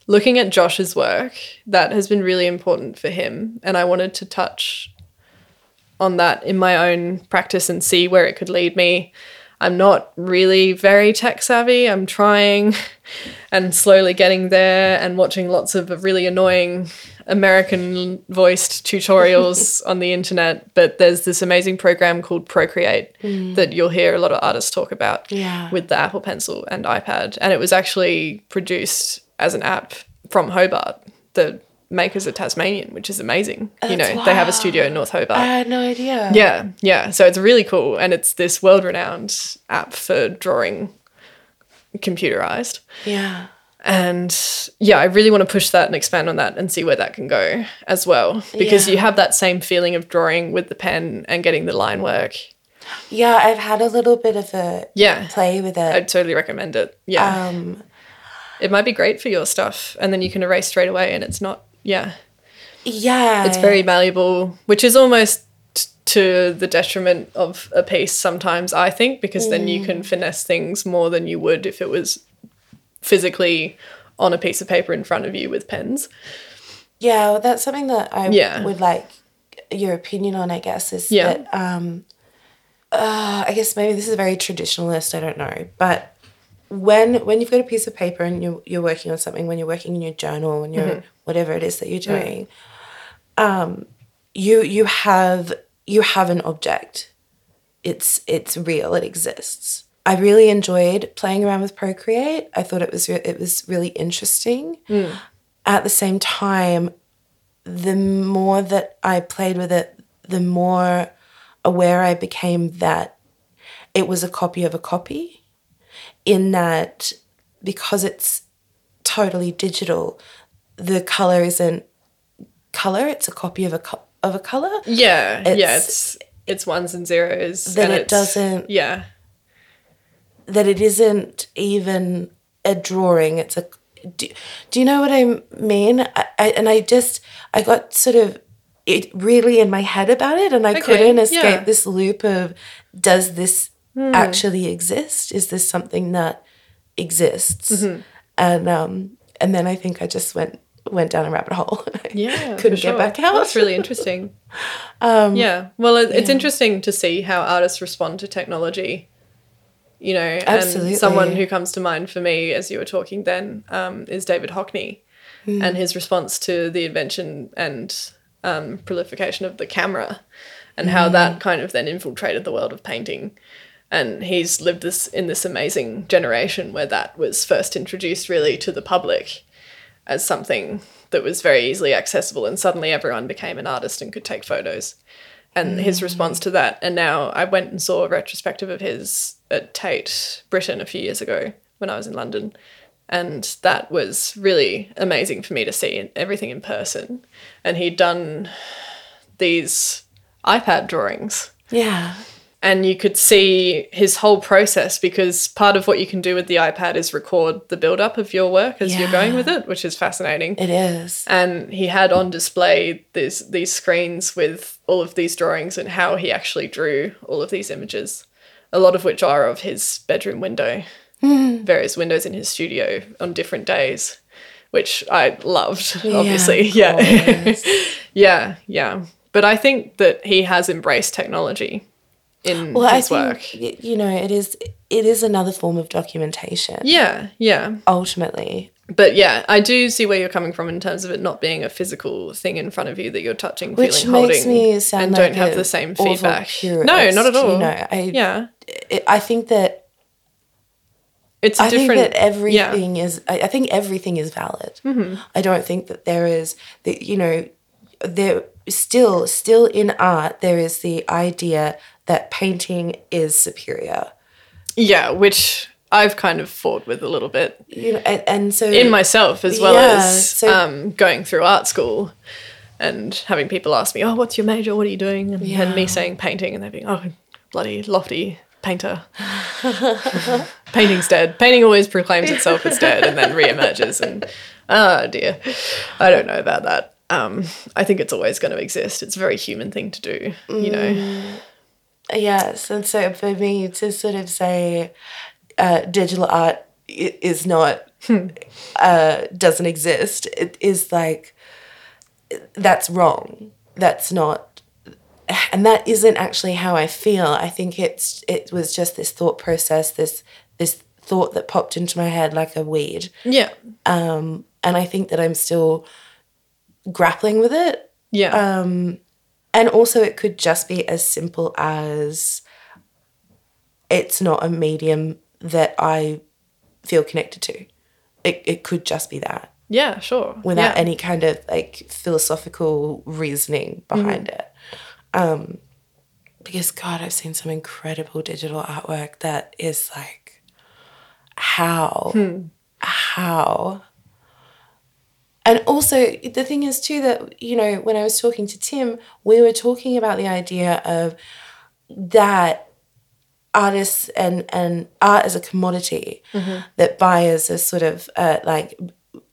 Speaker 2: looking at Josh's work, that has been really important for him. And I wanted to touch on that in my own practice and see where it could lead me. I'm not really very tech savvy. I'm trying [laughs] and slowly getting there and watching lots of really annoying American voiced tutorials [laughs] on the internet. But there's this amazing program called Procreate mm. that you'll hear a lot of artists talk about
Speaker 1: Yeah.
Speaker 2: with the Apple Pencil and iPad. And it was actually produced as an app from Hobart. The makers are Tasmanian, which is amazing. you know,
Speaker 1: That's-
Speaker 2: they have a studio in North Hobart.
Speaker 1: I had no idea.
Speaker 2: Yeah, yeah. So it's really cool, and it's this world-renowned app for drawing computerized.
Speaker 1: Yeah.
Speaker 2: And yeah, I really want to push that and expand on that and see where that can go as well, because
Speaker 1: Yeah.
Speaker 2: you have that same feeling of drawing with the pen and getting the line work.
Speaker 1: Yeah, I've had a little bit of a
Speaker 2: Yeah,
Speaker 1: play with it.
Speaker 2: I'd totally recommend it. Yeah,
Speaker 1: um,
Speaker 2: it might be great for your stuff, and then you can erase straight away, and it's not. Yeah,
Speaker 1: yeah.
Speaker 2: it's very malleable, which is almost to the detriment of a piece sometimes, I think, because then you can finesse things more than you would if it was physically on a piece of paper in front of you with pens.
Speaker 1: Yeah, well, that's something that I
Speaker 2: Yeah.
Speaker 1: would like your opinion on, I guess, is
Speaker 2: Yeah.
Speaker 1: that um uh, I guess maybe this is very traditionalist, I don't know. But when when you've got a piece of paper and you're you're working on something, when you're working in your journal, when you're whatever it is that you're doing, um, you you have you have an object. It's it's real. It exists. I really enjoyed playing around with Procreate. I thought it was re- it was really interesting. At the same time, the more that I played with it, the more aware I became that it was a copy of a copy, in that because it's totally digital, the color isn't color, it's a copy of a co- of a color.
Speaker 2: Yeah, yeah,
Speaker 1: It's-
Speaker 2: it's it's ones and zeros.
Speaker 1: That
Speaker 2: and
Speaker 1: it doesn't-
Speaker 2: Yeah,
Speaker 1: That it isn't even a drawing, it's a do, do you know what I mean? I, I, and I just I got sort of it really in my head about it and I
Speaker 2: Okay,
Speaker 1: couldn't escape
Speaker 2: yeah.
Speaker 1: this loop of does this actually exist? Is this something that exists? And um and then I think I just went went down a rabbit hole. [laughs]
Speaker 2: Yeah,
Speaker 1: couldn't
Speaker 2: sure.
Speaker 1: get back out.
Speaker 2: That's really [laughs] interesting. yeah, well, it, it's interesting to see how artists respond to technology. You know,
Speaker 1: Absolutely.
Speaker 2: and someone who comes to mind for me as you were talking then um, is David Hockney,
Speaker 1: Hmm.
Speaker 2: and his response to the invention and um, proliferation of the camera, and how
Speaker 1: Hmm.
Speaker 2: that kind of then infiltrated the world of painting. And he's lived this in this amazing generation where that was first introduced really to the public as something that was very easily accessible and suddenly everyone became an artist and could take photos. And his mm. response to that and now i went and saw a retrospective of his at tate britain a few years ago when i was in london. And that was really amazing for me to see everything in person. And he'd done these ipad drawings.
Speaker 1: Yeah.
Speaker 2: And you could see his whole process because part of what you can do with the iPad is record the build up of your work as you're going with it, which is fascinating.
Speaker 1: It is.
Speaker 2: And he had on display these these screens with all of these drawings and how he actually drew all of these images, a lot of which are of his bedroom window, hmm. various windows in his studio on different days, which I loved, obviously.
Speaker 1: of
Speaker 2: Yeah. [laughs] yeah, yeah. But I think that he has embraced technology in
Speaker 1: Well, I
Speaker 2: his
Speaker 1: think
Speaker 2: work.
Speaker 1: y- you know it is it is another form of documentation.
Speaker 2: Yeah, yeah.
Speaker 1: Ultimately,
Speaker 2: But yeah, I do see where you're coming from in terms of it not being a physical thing in front of you that you're touching,
Speaker 1: which
Speaker 2: feeling,
Speaker 1: makes
Speaker 2: holding,
Speaker 1: me sound
Speaker 2: and
Speaker 1: like
Speaker 2: don't have the same feedback.
Speaker 1: purist,
Speaker 2: no, not at all.
Speaker 1: You know, I
Speaker 2: yeah,
Speaker 1: it, I think that
Speaker 2: it's a
Speaker 1: I think that everything is. I, I think everything is valid.
Speaker 2: Mm-hmm.
Speaker 1: I don't think that there is that you know there still still in art there is the idea that painting is superior.
Speaker 2: yeah, which I've kind of fought with a little bit
Speaker 1: You know, and, and so
Speaker 2: in myself as well
Speaker 1: Yeah,
Speaker 2: as
Speaker 1: so-
Speaker 2: um, going through art school and having people ask me, "Oh, what's your major? What are you doing?" and, and me saying painting, and they're being, "Oh, bloody lofty." Painter. [laughs] Painting's dead. Painting always proclaims itself as dead and then reemerges. And oh dear, I don't know about that. Um, I think it's always going to exist. It's a very human thing to do, you know.
Speaker 1: Yes, and so for me to sort of say uh, digital art is not uh, doesn't exist, it is like that's wrong. That's not, and that isn't actually how I feel. I think it's it was just this thought process, this this thought that popped into my head like a weed,
Speaker 2: Yeah, Um
Speaker 1: and I think that I'm still grappling with it.
Speaker 2: Yeah,
Speaker 1: um, and also, it could just be as simple as it's not a medium that I feel connected to. It, it could just be that
Speaker 2: yeah. Sure.
Speaker 1: without
Speaker 2: yeah.
Speaker 1: any kind of like philosophical reasoning behind it. Um, because, God, I've seen some incredible digital artwork that is like, how? How? And also, the thing is, too, that, you know, when I was talking to Tim, we were talking about the idea of that artists and, and art as a commodity, that buyers are sort of uh, like,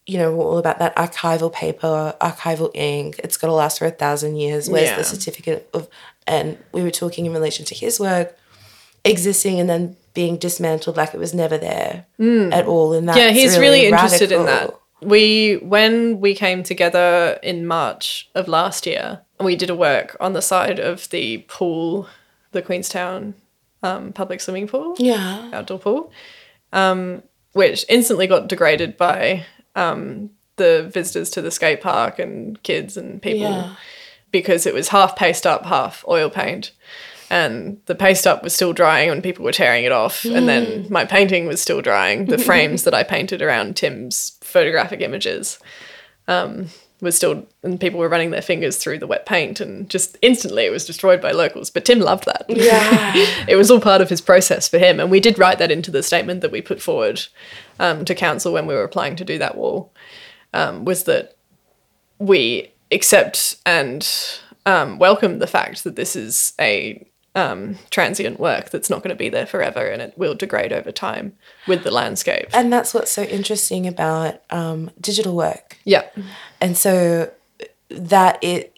Speaker 1: you know, all about that archival paper, archival ink. It's got to last for a thousand years. Where's
Speaker 2: Yeah.
Speaker 1: the certificate of? And we were talking in relation to his work existing and then being dismantled like it was never there at all. And that
Speaker 2: yeah, he's really, interested in that. We when we came together in March of last year, we did a work on the side of the pool, the Queenstown um, public swimming pool,
Speaker 1: Yeah.
Speaker 2: outdoor pool. um, which instantly got degraded by um, the visitors to the skate park and kids and people
Speaker 1: Yeah.
Speaker 2: because it was half paste up, half oil paint. And the paste up was still drying when people were tearing it off. And then my painting was still drying. The [laughs] frames that I painted around Tim's photographic images um, was still, and people were running their fingers through the wet paint. And just instantly it was destroyed by locals. But Tim loved that.
Speaker 1: Yeah. [laughs]
Speaker 2: it was all part of his process for him. And we did write that into the statement that we put forward um, to council when we were applying to do that wall, um, was that we accept and um, welcome the fact that this is a um, transient work that's not going to be there forever and it will degrade over time with the landscape.
Speaker 1: and that's what's so interesting about um, digital work.
Speaker 2: yeah.
Speaker 1: and so that it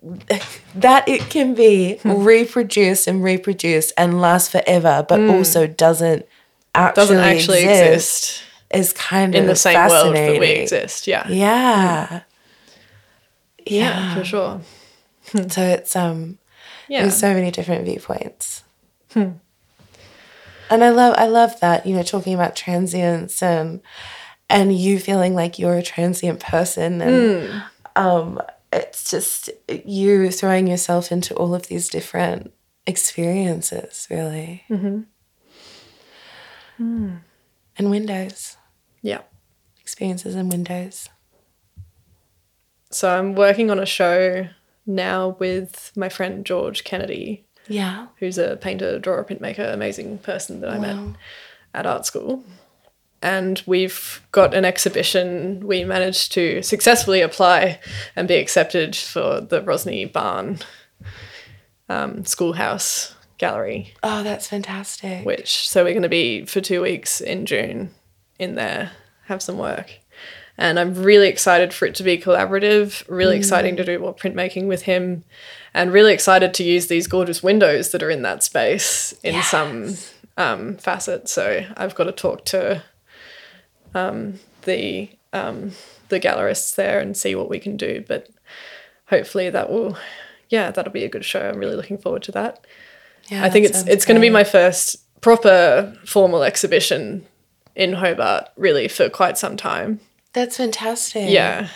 Speaker 1: [laughs] that it can be
Speaker 2: Hmm.
Speaker 1: reproduced and reproduced and last forever but also doesn't actually.
Speaker 2: Doesn't actually
Speaker 1: exist,
Speaker 2: exist
Speaker 1: is kind
Speaker 2: in
Speaker 1: of in
Speaker 2: the same world that we exist. Yeah.
Speaker 1: yeah
Speaker 2: Yeah, for sure.
Speaker 1: so it's um
Speaker 2: Yeah.
Speaker 1: there's so many different viewpoints. And i love i love that you know talking about transience and and you feeling like you're a transient person and um it's just you throwing yourself into all of these different experiences really. Mm-hmm. and windows.
Speaker 2: Yeah.
Speaker 1: experiences and windows.
Speaker 2: So I'm working on a show now with my friend George Kennedy,
Speaker 1: yeah
Speaker 2: who's a painter, drawer, printmaker, amazing person that I met at art school. And we've got an exhibition. We managed to successfully apply and be accepted for the Rosny Barn um, Schoolhouse Gallery,
Speaker 1: oh that's fantastic
Speaker 2: which so we're going to be for two weeks in June in there, have some work. And I'm really excited for it to be collaborative, really exciting to do more printmaking with him, and really excited to use these gorgeous windows that are in that space in some um, facet. So I've got to talk to um, the um, the gallerists there and see what we can do. But hopefully that will, yeah, that'll be a good show. I'm really looking forward to that.
Speaker 1: yeah,
Speaker 2: I think it's it's going to be my first proper formal exhibition in Hobart, really for quite some time.
Speaker 1: That's fantastic
Speaker 2: Yeah.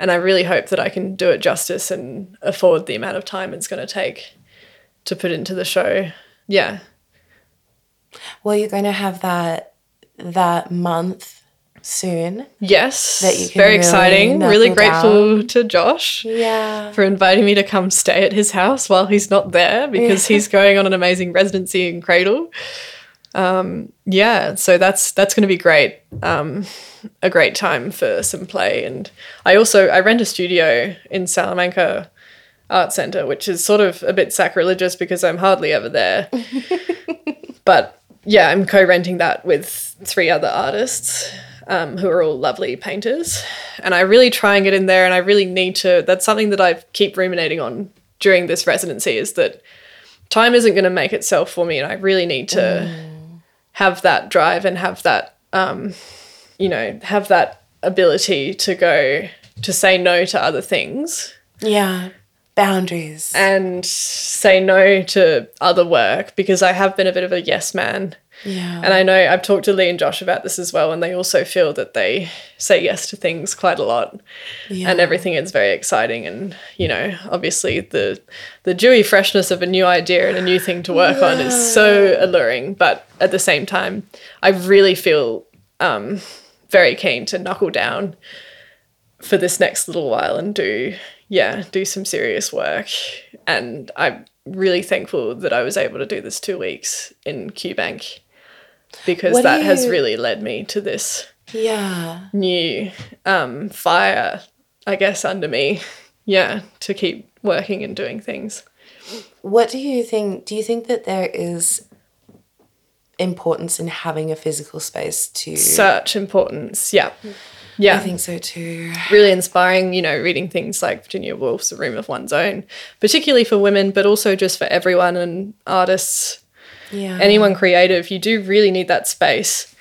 Speaker 2: And I really hope that I can do it justice and afford the amount of time it's going to take to put into the show. Yeah.
Speaker 1: well you're going to have that that month soon
Speaker 2: Yes.
Speaker 1: That you can
Speaker 2: very
Speaker 1: really
Speaker 2: exciting. Really grateful to Josh
Speaker 1: yeah
Speaker 2: for inviting me to come stay at his house while he's not there because he's going on an amazing residency in Cradle. Um, yeah, so that's that's going to be great. Um, a great time for some play, and I also I rent a studio in Salamanca Art Center, which is sort of a bit sacrilegious because I'm hardly ever there. [laughs] but yeah, I'm co-renting that with three other artists um, who are all lovely painters, and I really try and get in there. And I really need to. That's something that I keep ruminating on during this residency is that time isn't going to make itself for me, and I really need to have that drive and have that, um, you know, have that ability to go to say no to other things
Speaker 1: yeah boundaries
Speaker 2: and say no to other work because I have been a bit of a yes man.
Speaker 1: Yeah
Speaker 2: And I know I've talked to Lee and Josh about this as well, and they also feel that they say yes to things quite a lot,
Speaker 1: yeah.
Speaker 2: and everything is very exciting. And you know, obviously the the dewy freshness of a new idea and a new thing to work on is so alluring. But at the same time, I really feel um, very keen to knuckle down for this next little while and do yeah do some serious work. And I'm really thankful that I was able to do this two weeks in QBank because
Speaker 1: What
Speaker 2: that has really led me to this
Speaker 1: yeah
Speaker 2: new um, fire, I guess, under me. Yeah, to keep working and doing things.
Speaker 1: What do you think? Do you think that there is importance in having a physical space to?
Speaker 2: Such importance. Yeah. Yeah.
Speaker 1: I think so too.
Speaker 2: Really inspiring, you know, reading things like Virginia Woolf's A Room of One's Own, particularly for women, but also just for everyone and artists,
Speaker 1: Yeah.
Speaker 2: anyone creative. You do really need that space.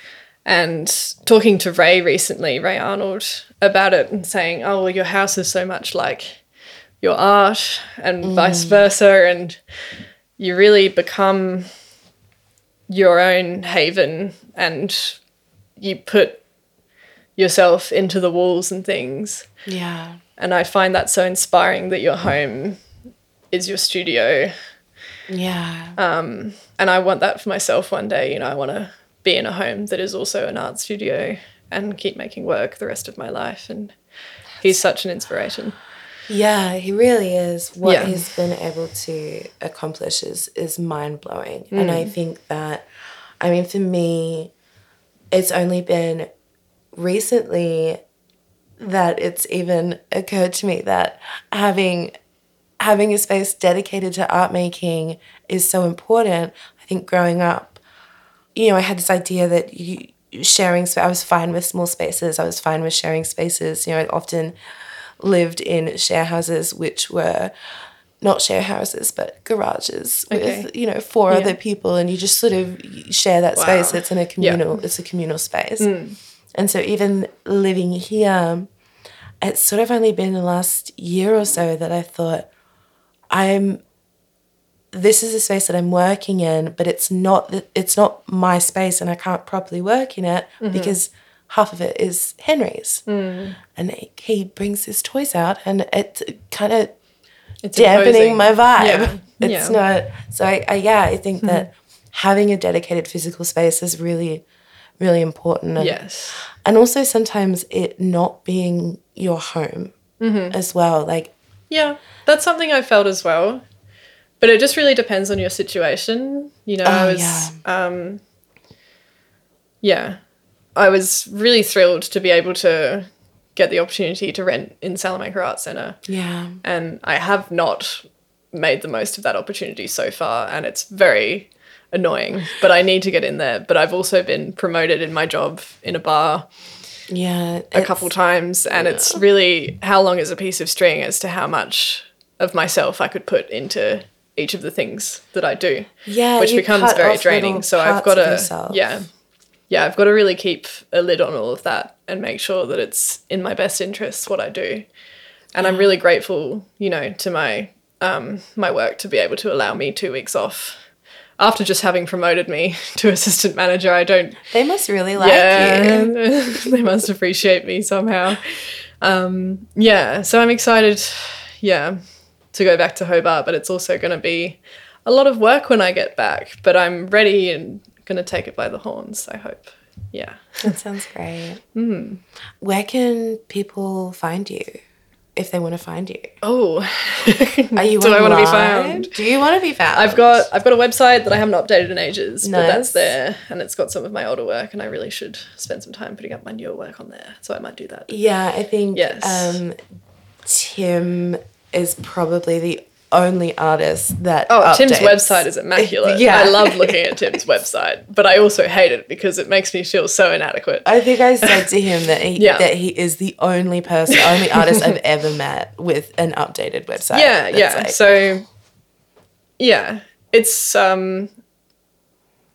Speaker 2: And talking to Ray recently, Ray Arnold, about it and saying, oh, well, your house is so much like your art and mm. vice versa. And you really become your own haven and you put yourself into the walls and things.
Speaker 1: Yeah.
Speaker 2: And I find that so inspiring that your home is your studio.
Speaker 1: Yeah.
Speaker 2: Um, and I want that for myself one day. You know, I want to be in a home that is also an art studio and keep making work the rest of my life. And he's such an inspiration.
Speaker 1: Yeah, he really is. What
Speaker 2: Yeah.
Speaker 1: he's been able to accomplish is is mind blowing, and I think that, I mean, for me, it's only been recently that it's even occurred to me that having having a space dedicated to art making is so important. I think growing up, you know, I had this idea that you sharing I was fine with small spaces. I was fine with sharing spaces. You know, I often lived in share houses which were not share houses but garages
Speaker 2: Okay.
Speaker 1: with you know four
Speaker 2: Yeah.
Speaker 1: other people and you just sort of share that space it's in a communal it's a communal space
Speaker 2: Mm.
Speaker 1: and so even living here it's sort of only been the last year or so that I thought I'm this is a space that I'm working in, but it's not it's not my space, and I can't properly work in it
Speaker 2: Mm-hmm.
Speaker 1: because half of it is Henry's,
Speaker 2: Mm.
Speaker 1: and he- brings his toys out, and it's kind of
Speaker 2: It's
Speaker 1: dampening
Speaker 2: imposing.
Speaker 1: my vibe.
Speaker 2: Yeah. [laughs]
Speaker 1: It's
Speaker 2: yeah. Mm-hmm.
Speaker 1: not so. I, I yeah, I think that having a dedicated physical space is really, really important. And,
Speaker 2: Yes.
Speaker 1: and also sometimes it not being your home
Speaker 2: Mm-hmm.
Speaker 1: as well. Like
Speaker 2: Yeah, that's something I felt as well. But it just really depends on your situation. You know, I
Speaker 1: Oh,
Speaker 2: was um yeah. I was really thrilled to be able to get the opportunity to rent in Salamanca Arts Centre.
Speaker 1: yeah,
Speaker 2: And I have not made the most of that opportunity so far and it's very annoying. But I need to get in there. But I've also been promoted in my job in a bar
Speaker 1: yeah,
Speaker 2: a couple times and it's really how long is a piece of string as to how much of myself I could put into each of the things that I do.
Speaker 1: Yeah,
Speaker 2: which becomes very draining. So I've got to yeah. Yeah, I've got to really keep a lid on all of that and make sure that it's in my best interests what I do. And I'm really grateful, you know, to my um my work to be able to allow me 2 weeks off. After just having promoted me [laughs] to assistant manager, I don't
Speaker 1: They must really like
Speaker 2: yeah,
Speaker 1: you. [laughs]
Speaker 2: they must appreciate me somehow. Um, yeah, so I'm excited, yeah, to go back to Hobart, but it's also going to be a lot of work when I get back. But I'm ready and going to take it by the horns. I hope. Yeah.
Speaker 1: That sounds great. [laughs]
Speaker 2: Hmm.
Speaker 1: Where can people find you if they want to find you?
Speaker 2: Oh,
Speaker 1: Are you [laughs]
Speaker 2: do I want to be found?
Speaker 1: Do you want to be found?
Speaker 2: I've got I've got a website that I haven't updated in ages, but that's there, and it's got some of my older work, and I really should spend some time putting up my newer work on there. So I might do that.
Speaker 1: Yeah, I think
Speaker 2: Yes.
Speaker 1: um, Tim is probably the only artist that.
Speaker 2: Oh, Tim's website is immaculate. [laughs]
Speaker 1: Yeah.
Speaker 2: I love looking at Tim's website, but I also hate it because it makes me feel so inadequate.
Speaker 1: I think I said to him that he
Speaker 2: Yeah.
Speaker 1: that he is the only person, only artist I've [laughs] ever met with an updated website.
Speaker 2: yeah, yeah.
Speaker 1: like-
Speaker 2: so yeah, it's um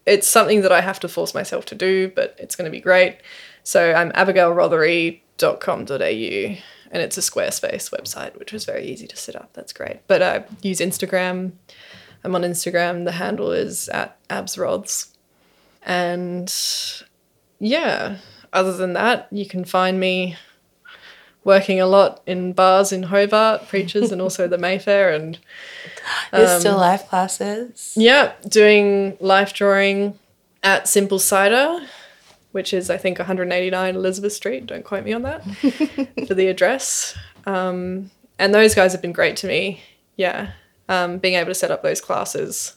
Speaker 2: it's something that I have to force myself to do, but it's going to be great. So I'm abigailrothery.com.au and it's a Squarespace website, which was very easy to set up. That's great. But I use Instagram. I'm on Instagram. The handle is at absrods. And yeah, other than that, you can find me working a lot in bars in Hobart, Preachers, and also the Mayfair. And [laughs]
Speaker 1: There's
Speaker 2: um,
Speaker 1: still live classes.
Speaker 2: yeah, doing life drawing at Simple Cider, which is I think 189 Elizabeth Street. Don't quote me on that [laughs] for the address. Um, and those guys have been great to me. Yeah, um, being able to set up those classes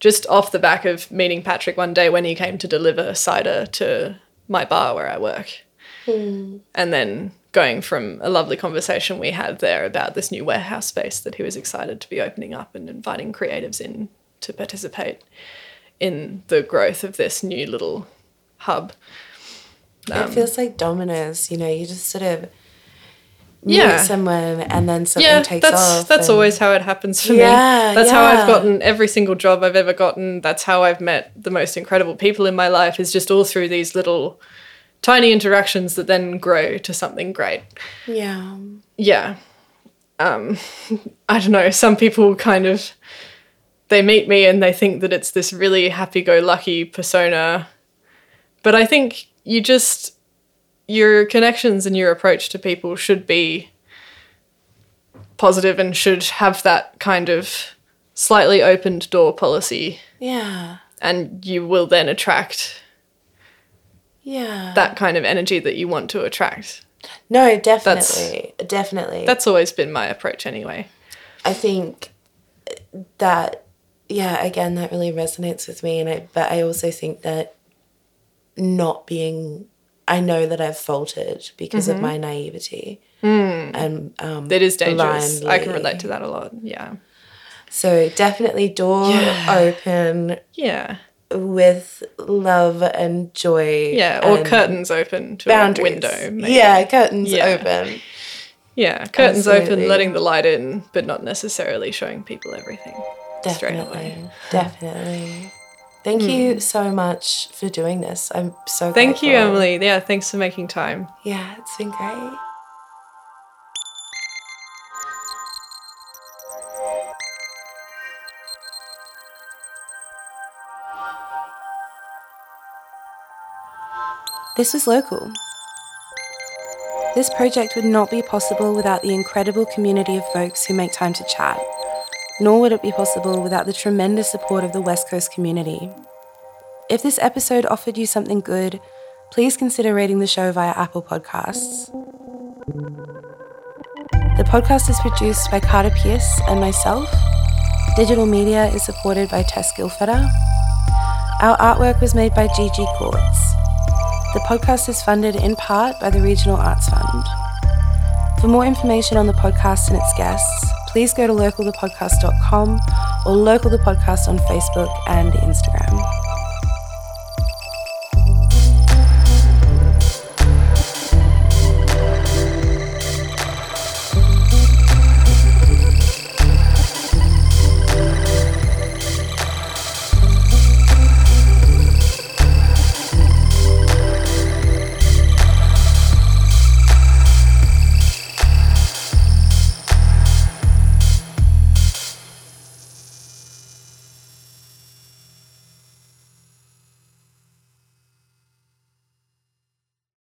Speaker 2: just off the back of meeting Patrick one day when he came to deliver cider to my bar where I work. And then going from a lovely conversation we had there about this new warehouse space that he was excited to be opening up and inviting creatives in to participate in the growth of this new little hub.
Speaker 1: it feels like dominoes. You know, you just sort of meet
Speaker 2: Yeah.
Speaker 1: someone and then something
Speaker 2: yeah,
Speaker 1: takes
Speaker 2: that's
Speaker 1: off.
Speaker 2: that's
Speaker 1: and-
Speaker 2: always how it happens for
Speaker 1: Yeah,
Speaker 2: me. That's how. I've gotten every single job I've ever gotten. That's how I've met the most incredible people in my life. Is just all through these little tiny interactions that then grow to something great.
Speaker 1: Yeah.
Speaker 2: Yeah. Um, [laughs] I don't know. Some people kind of they meet me and they think that it's this really happy go lucky persona. But I think you just, your connections and your approach to people should be positive and should have that kind of slightly opened door policy.
Speaker 1: Yeah.
Speaker 2: And you will then attract
Speaker 1: Yeah.
Speaker 2: that kind of energy that you want to attract.
Speaker 1: no, definitely. definitely.
Speaker 2: That's always been my approach anyway.
Speaker 1: I think that yeah, again that really resonates with me and I but I also think that not being I know that I've faltered because of my naivety. And um
Speaker 2: That is dangerous. I can relate to that a lot. Yeah.
Speaker 1: So definitely door
Speaker 2: Yeah.
Speaker 1: open
Speaker 2: Yeah.
Speaker 1: with love and joy.
Speaker 2: Yeah. Or curtains open to
Speaker 1: boundaries.
Speaker 2: a window. maybe.
Speaker 1: Yeah, curtains
Speaker 2: Yeah.
Speaker 1: open.
Speaker 2: Yeah. Curtains open, letting the light in, but not necessarily showing people everything. Straight
Speaker 1: Definitely.
Speaker 2: away.
Speaker 1: Definitely. Thank you hmm. so much for doing this. I'm so
Speaker 2: Thank you. Emily. Yeah. Thanks for making time.
Speaker 1: Yeah, it's been great. This was local. This project would not be possible without the incredible community of folks who make time to chat, nor would it be possible without the tremendous support of the West Coast community. If this episode offered you something good, please consider rating the show via Apple Podcasts. The podcast is produced by Carter Pierce and myself. Digital media is supported by Tess Gilfetter. Our artwork was made by Gigi Quartz. The podcast is funded in part by the Regional Arts Fund. For more information on the podcast and its guests, please go to localthepodcast.com or local the podcast on Facebook and Instagram.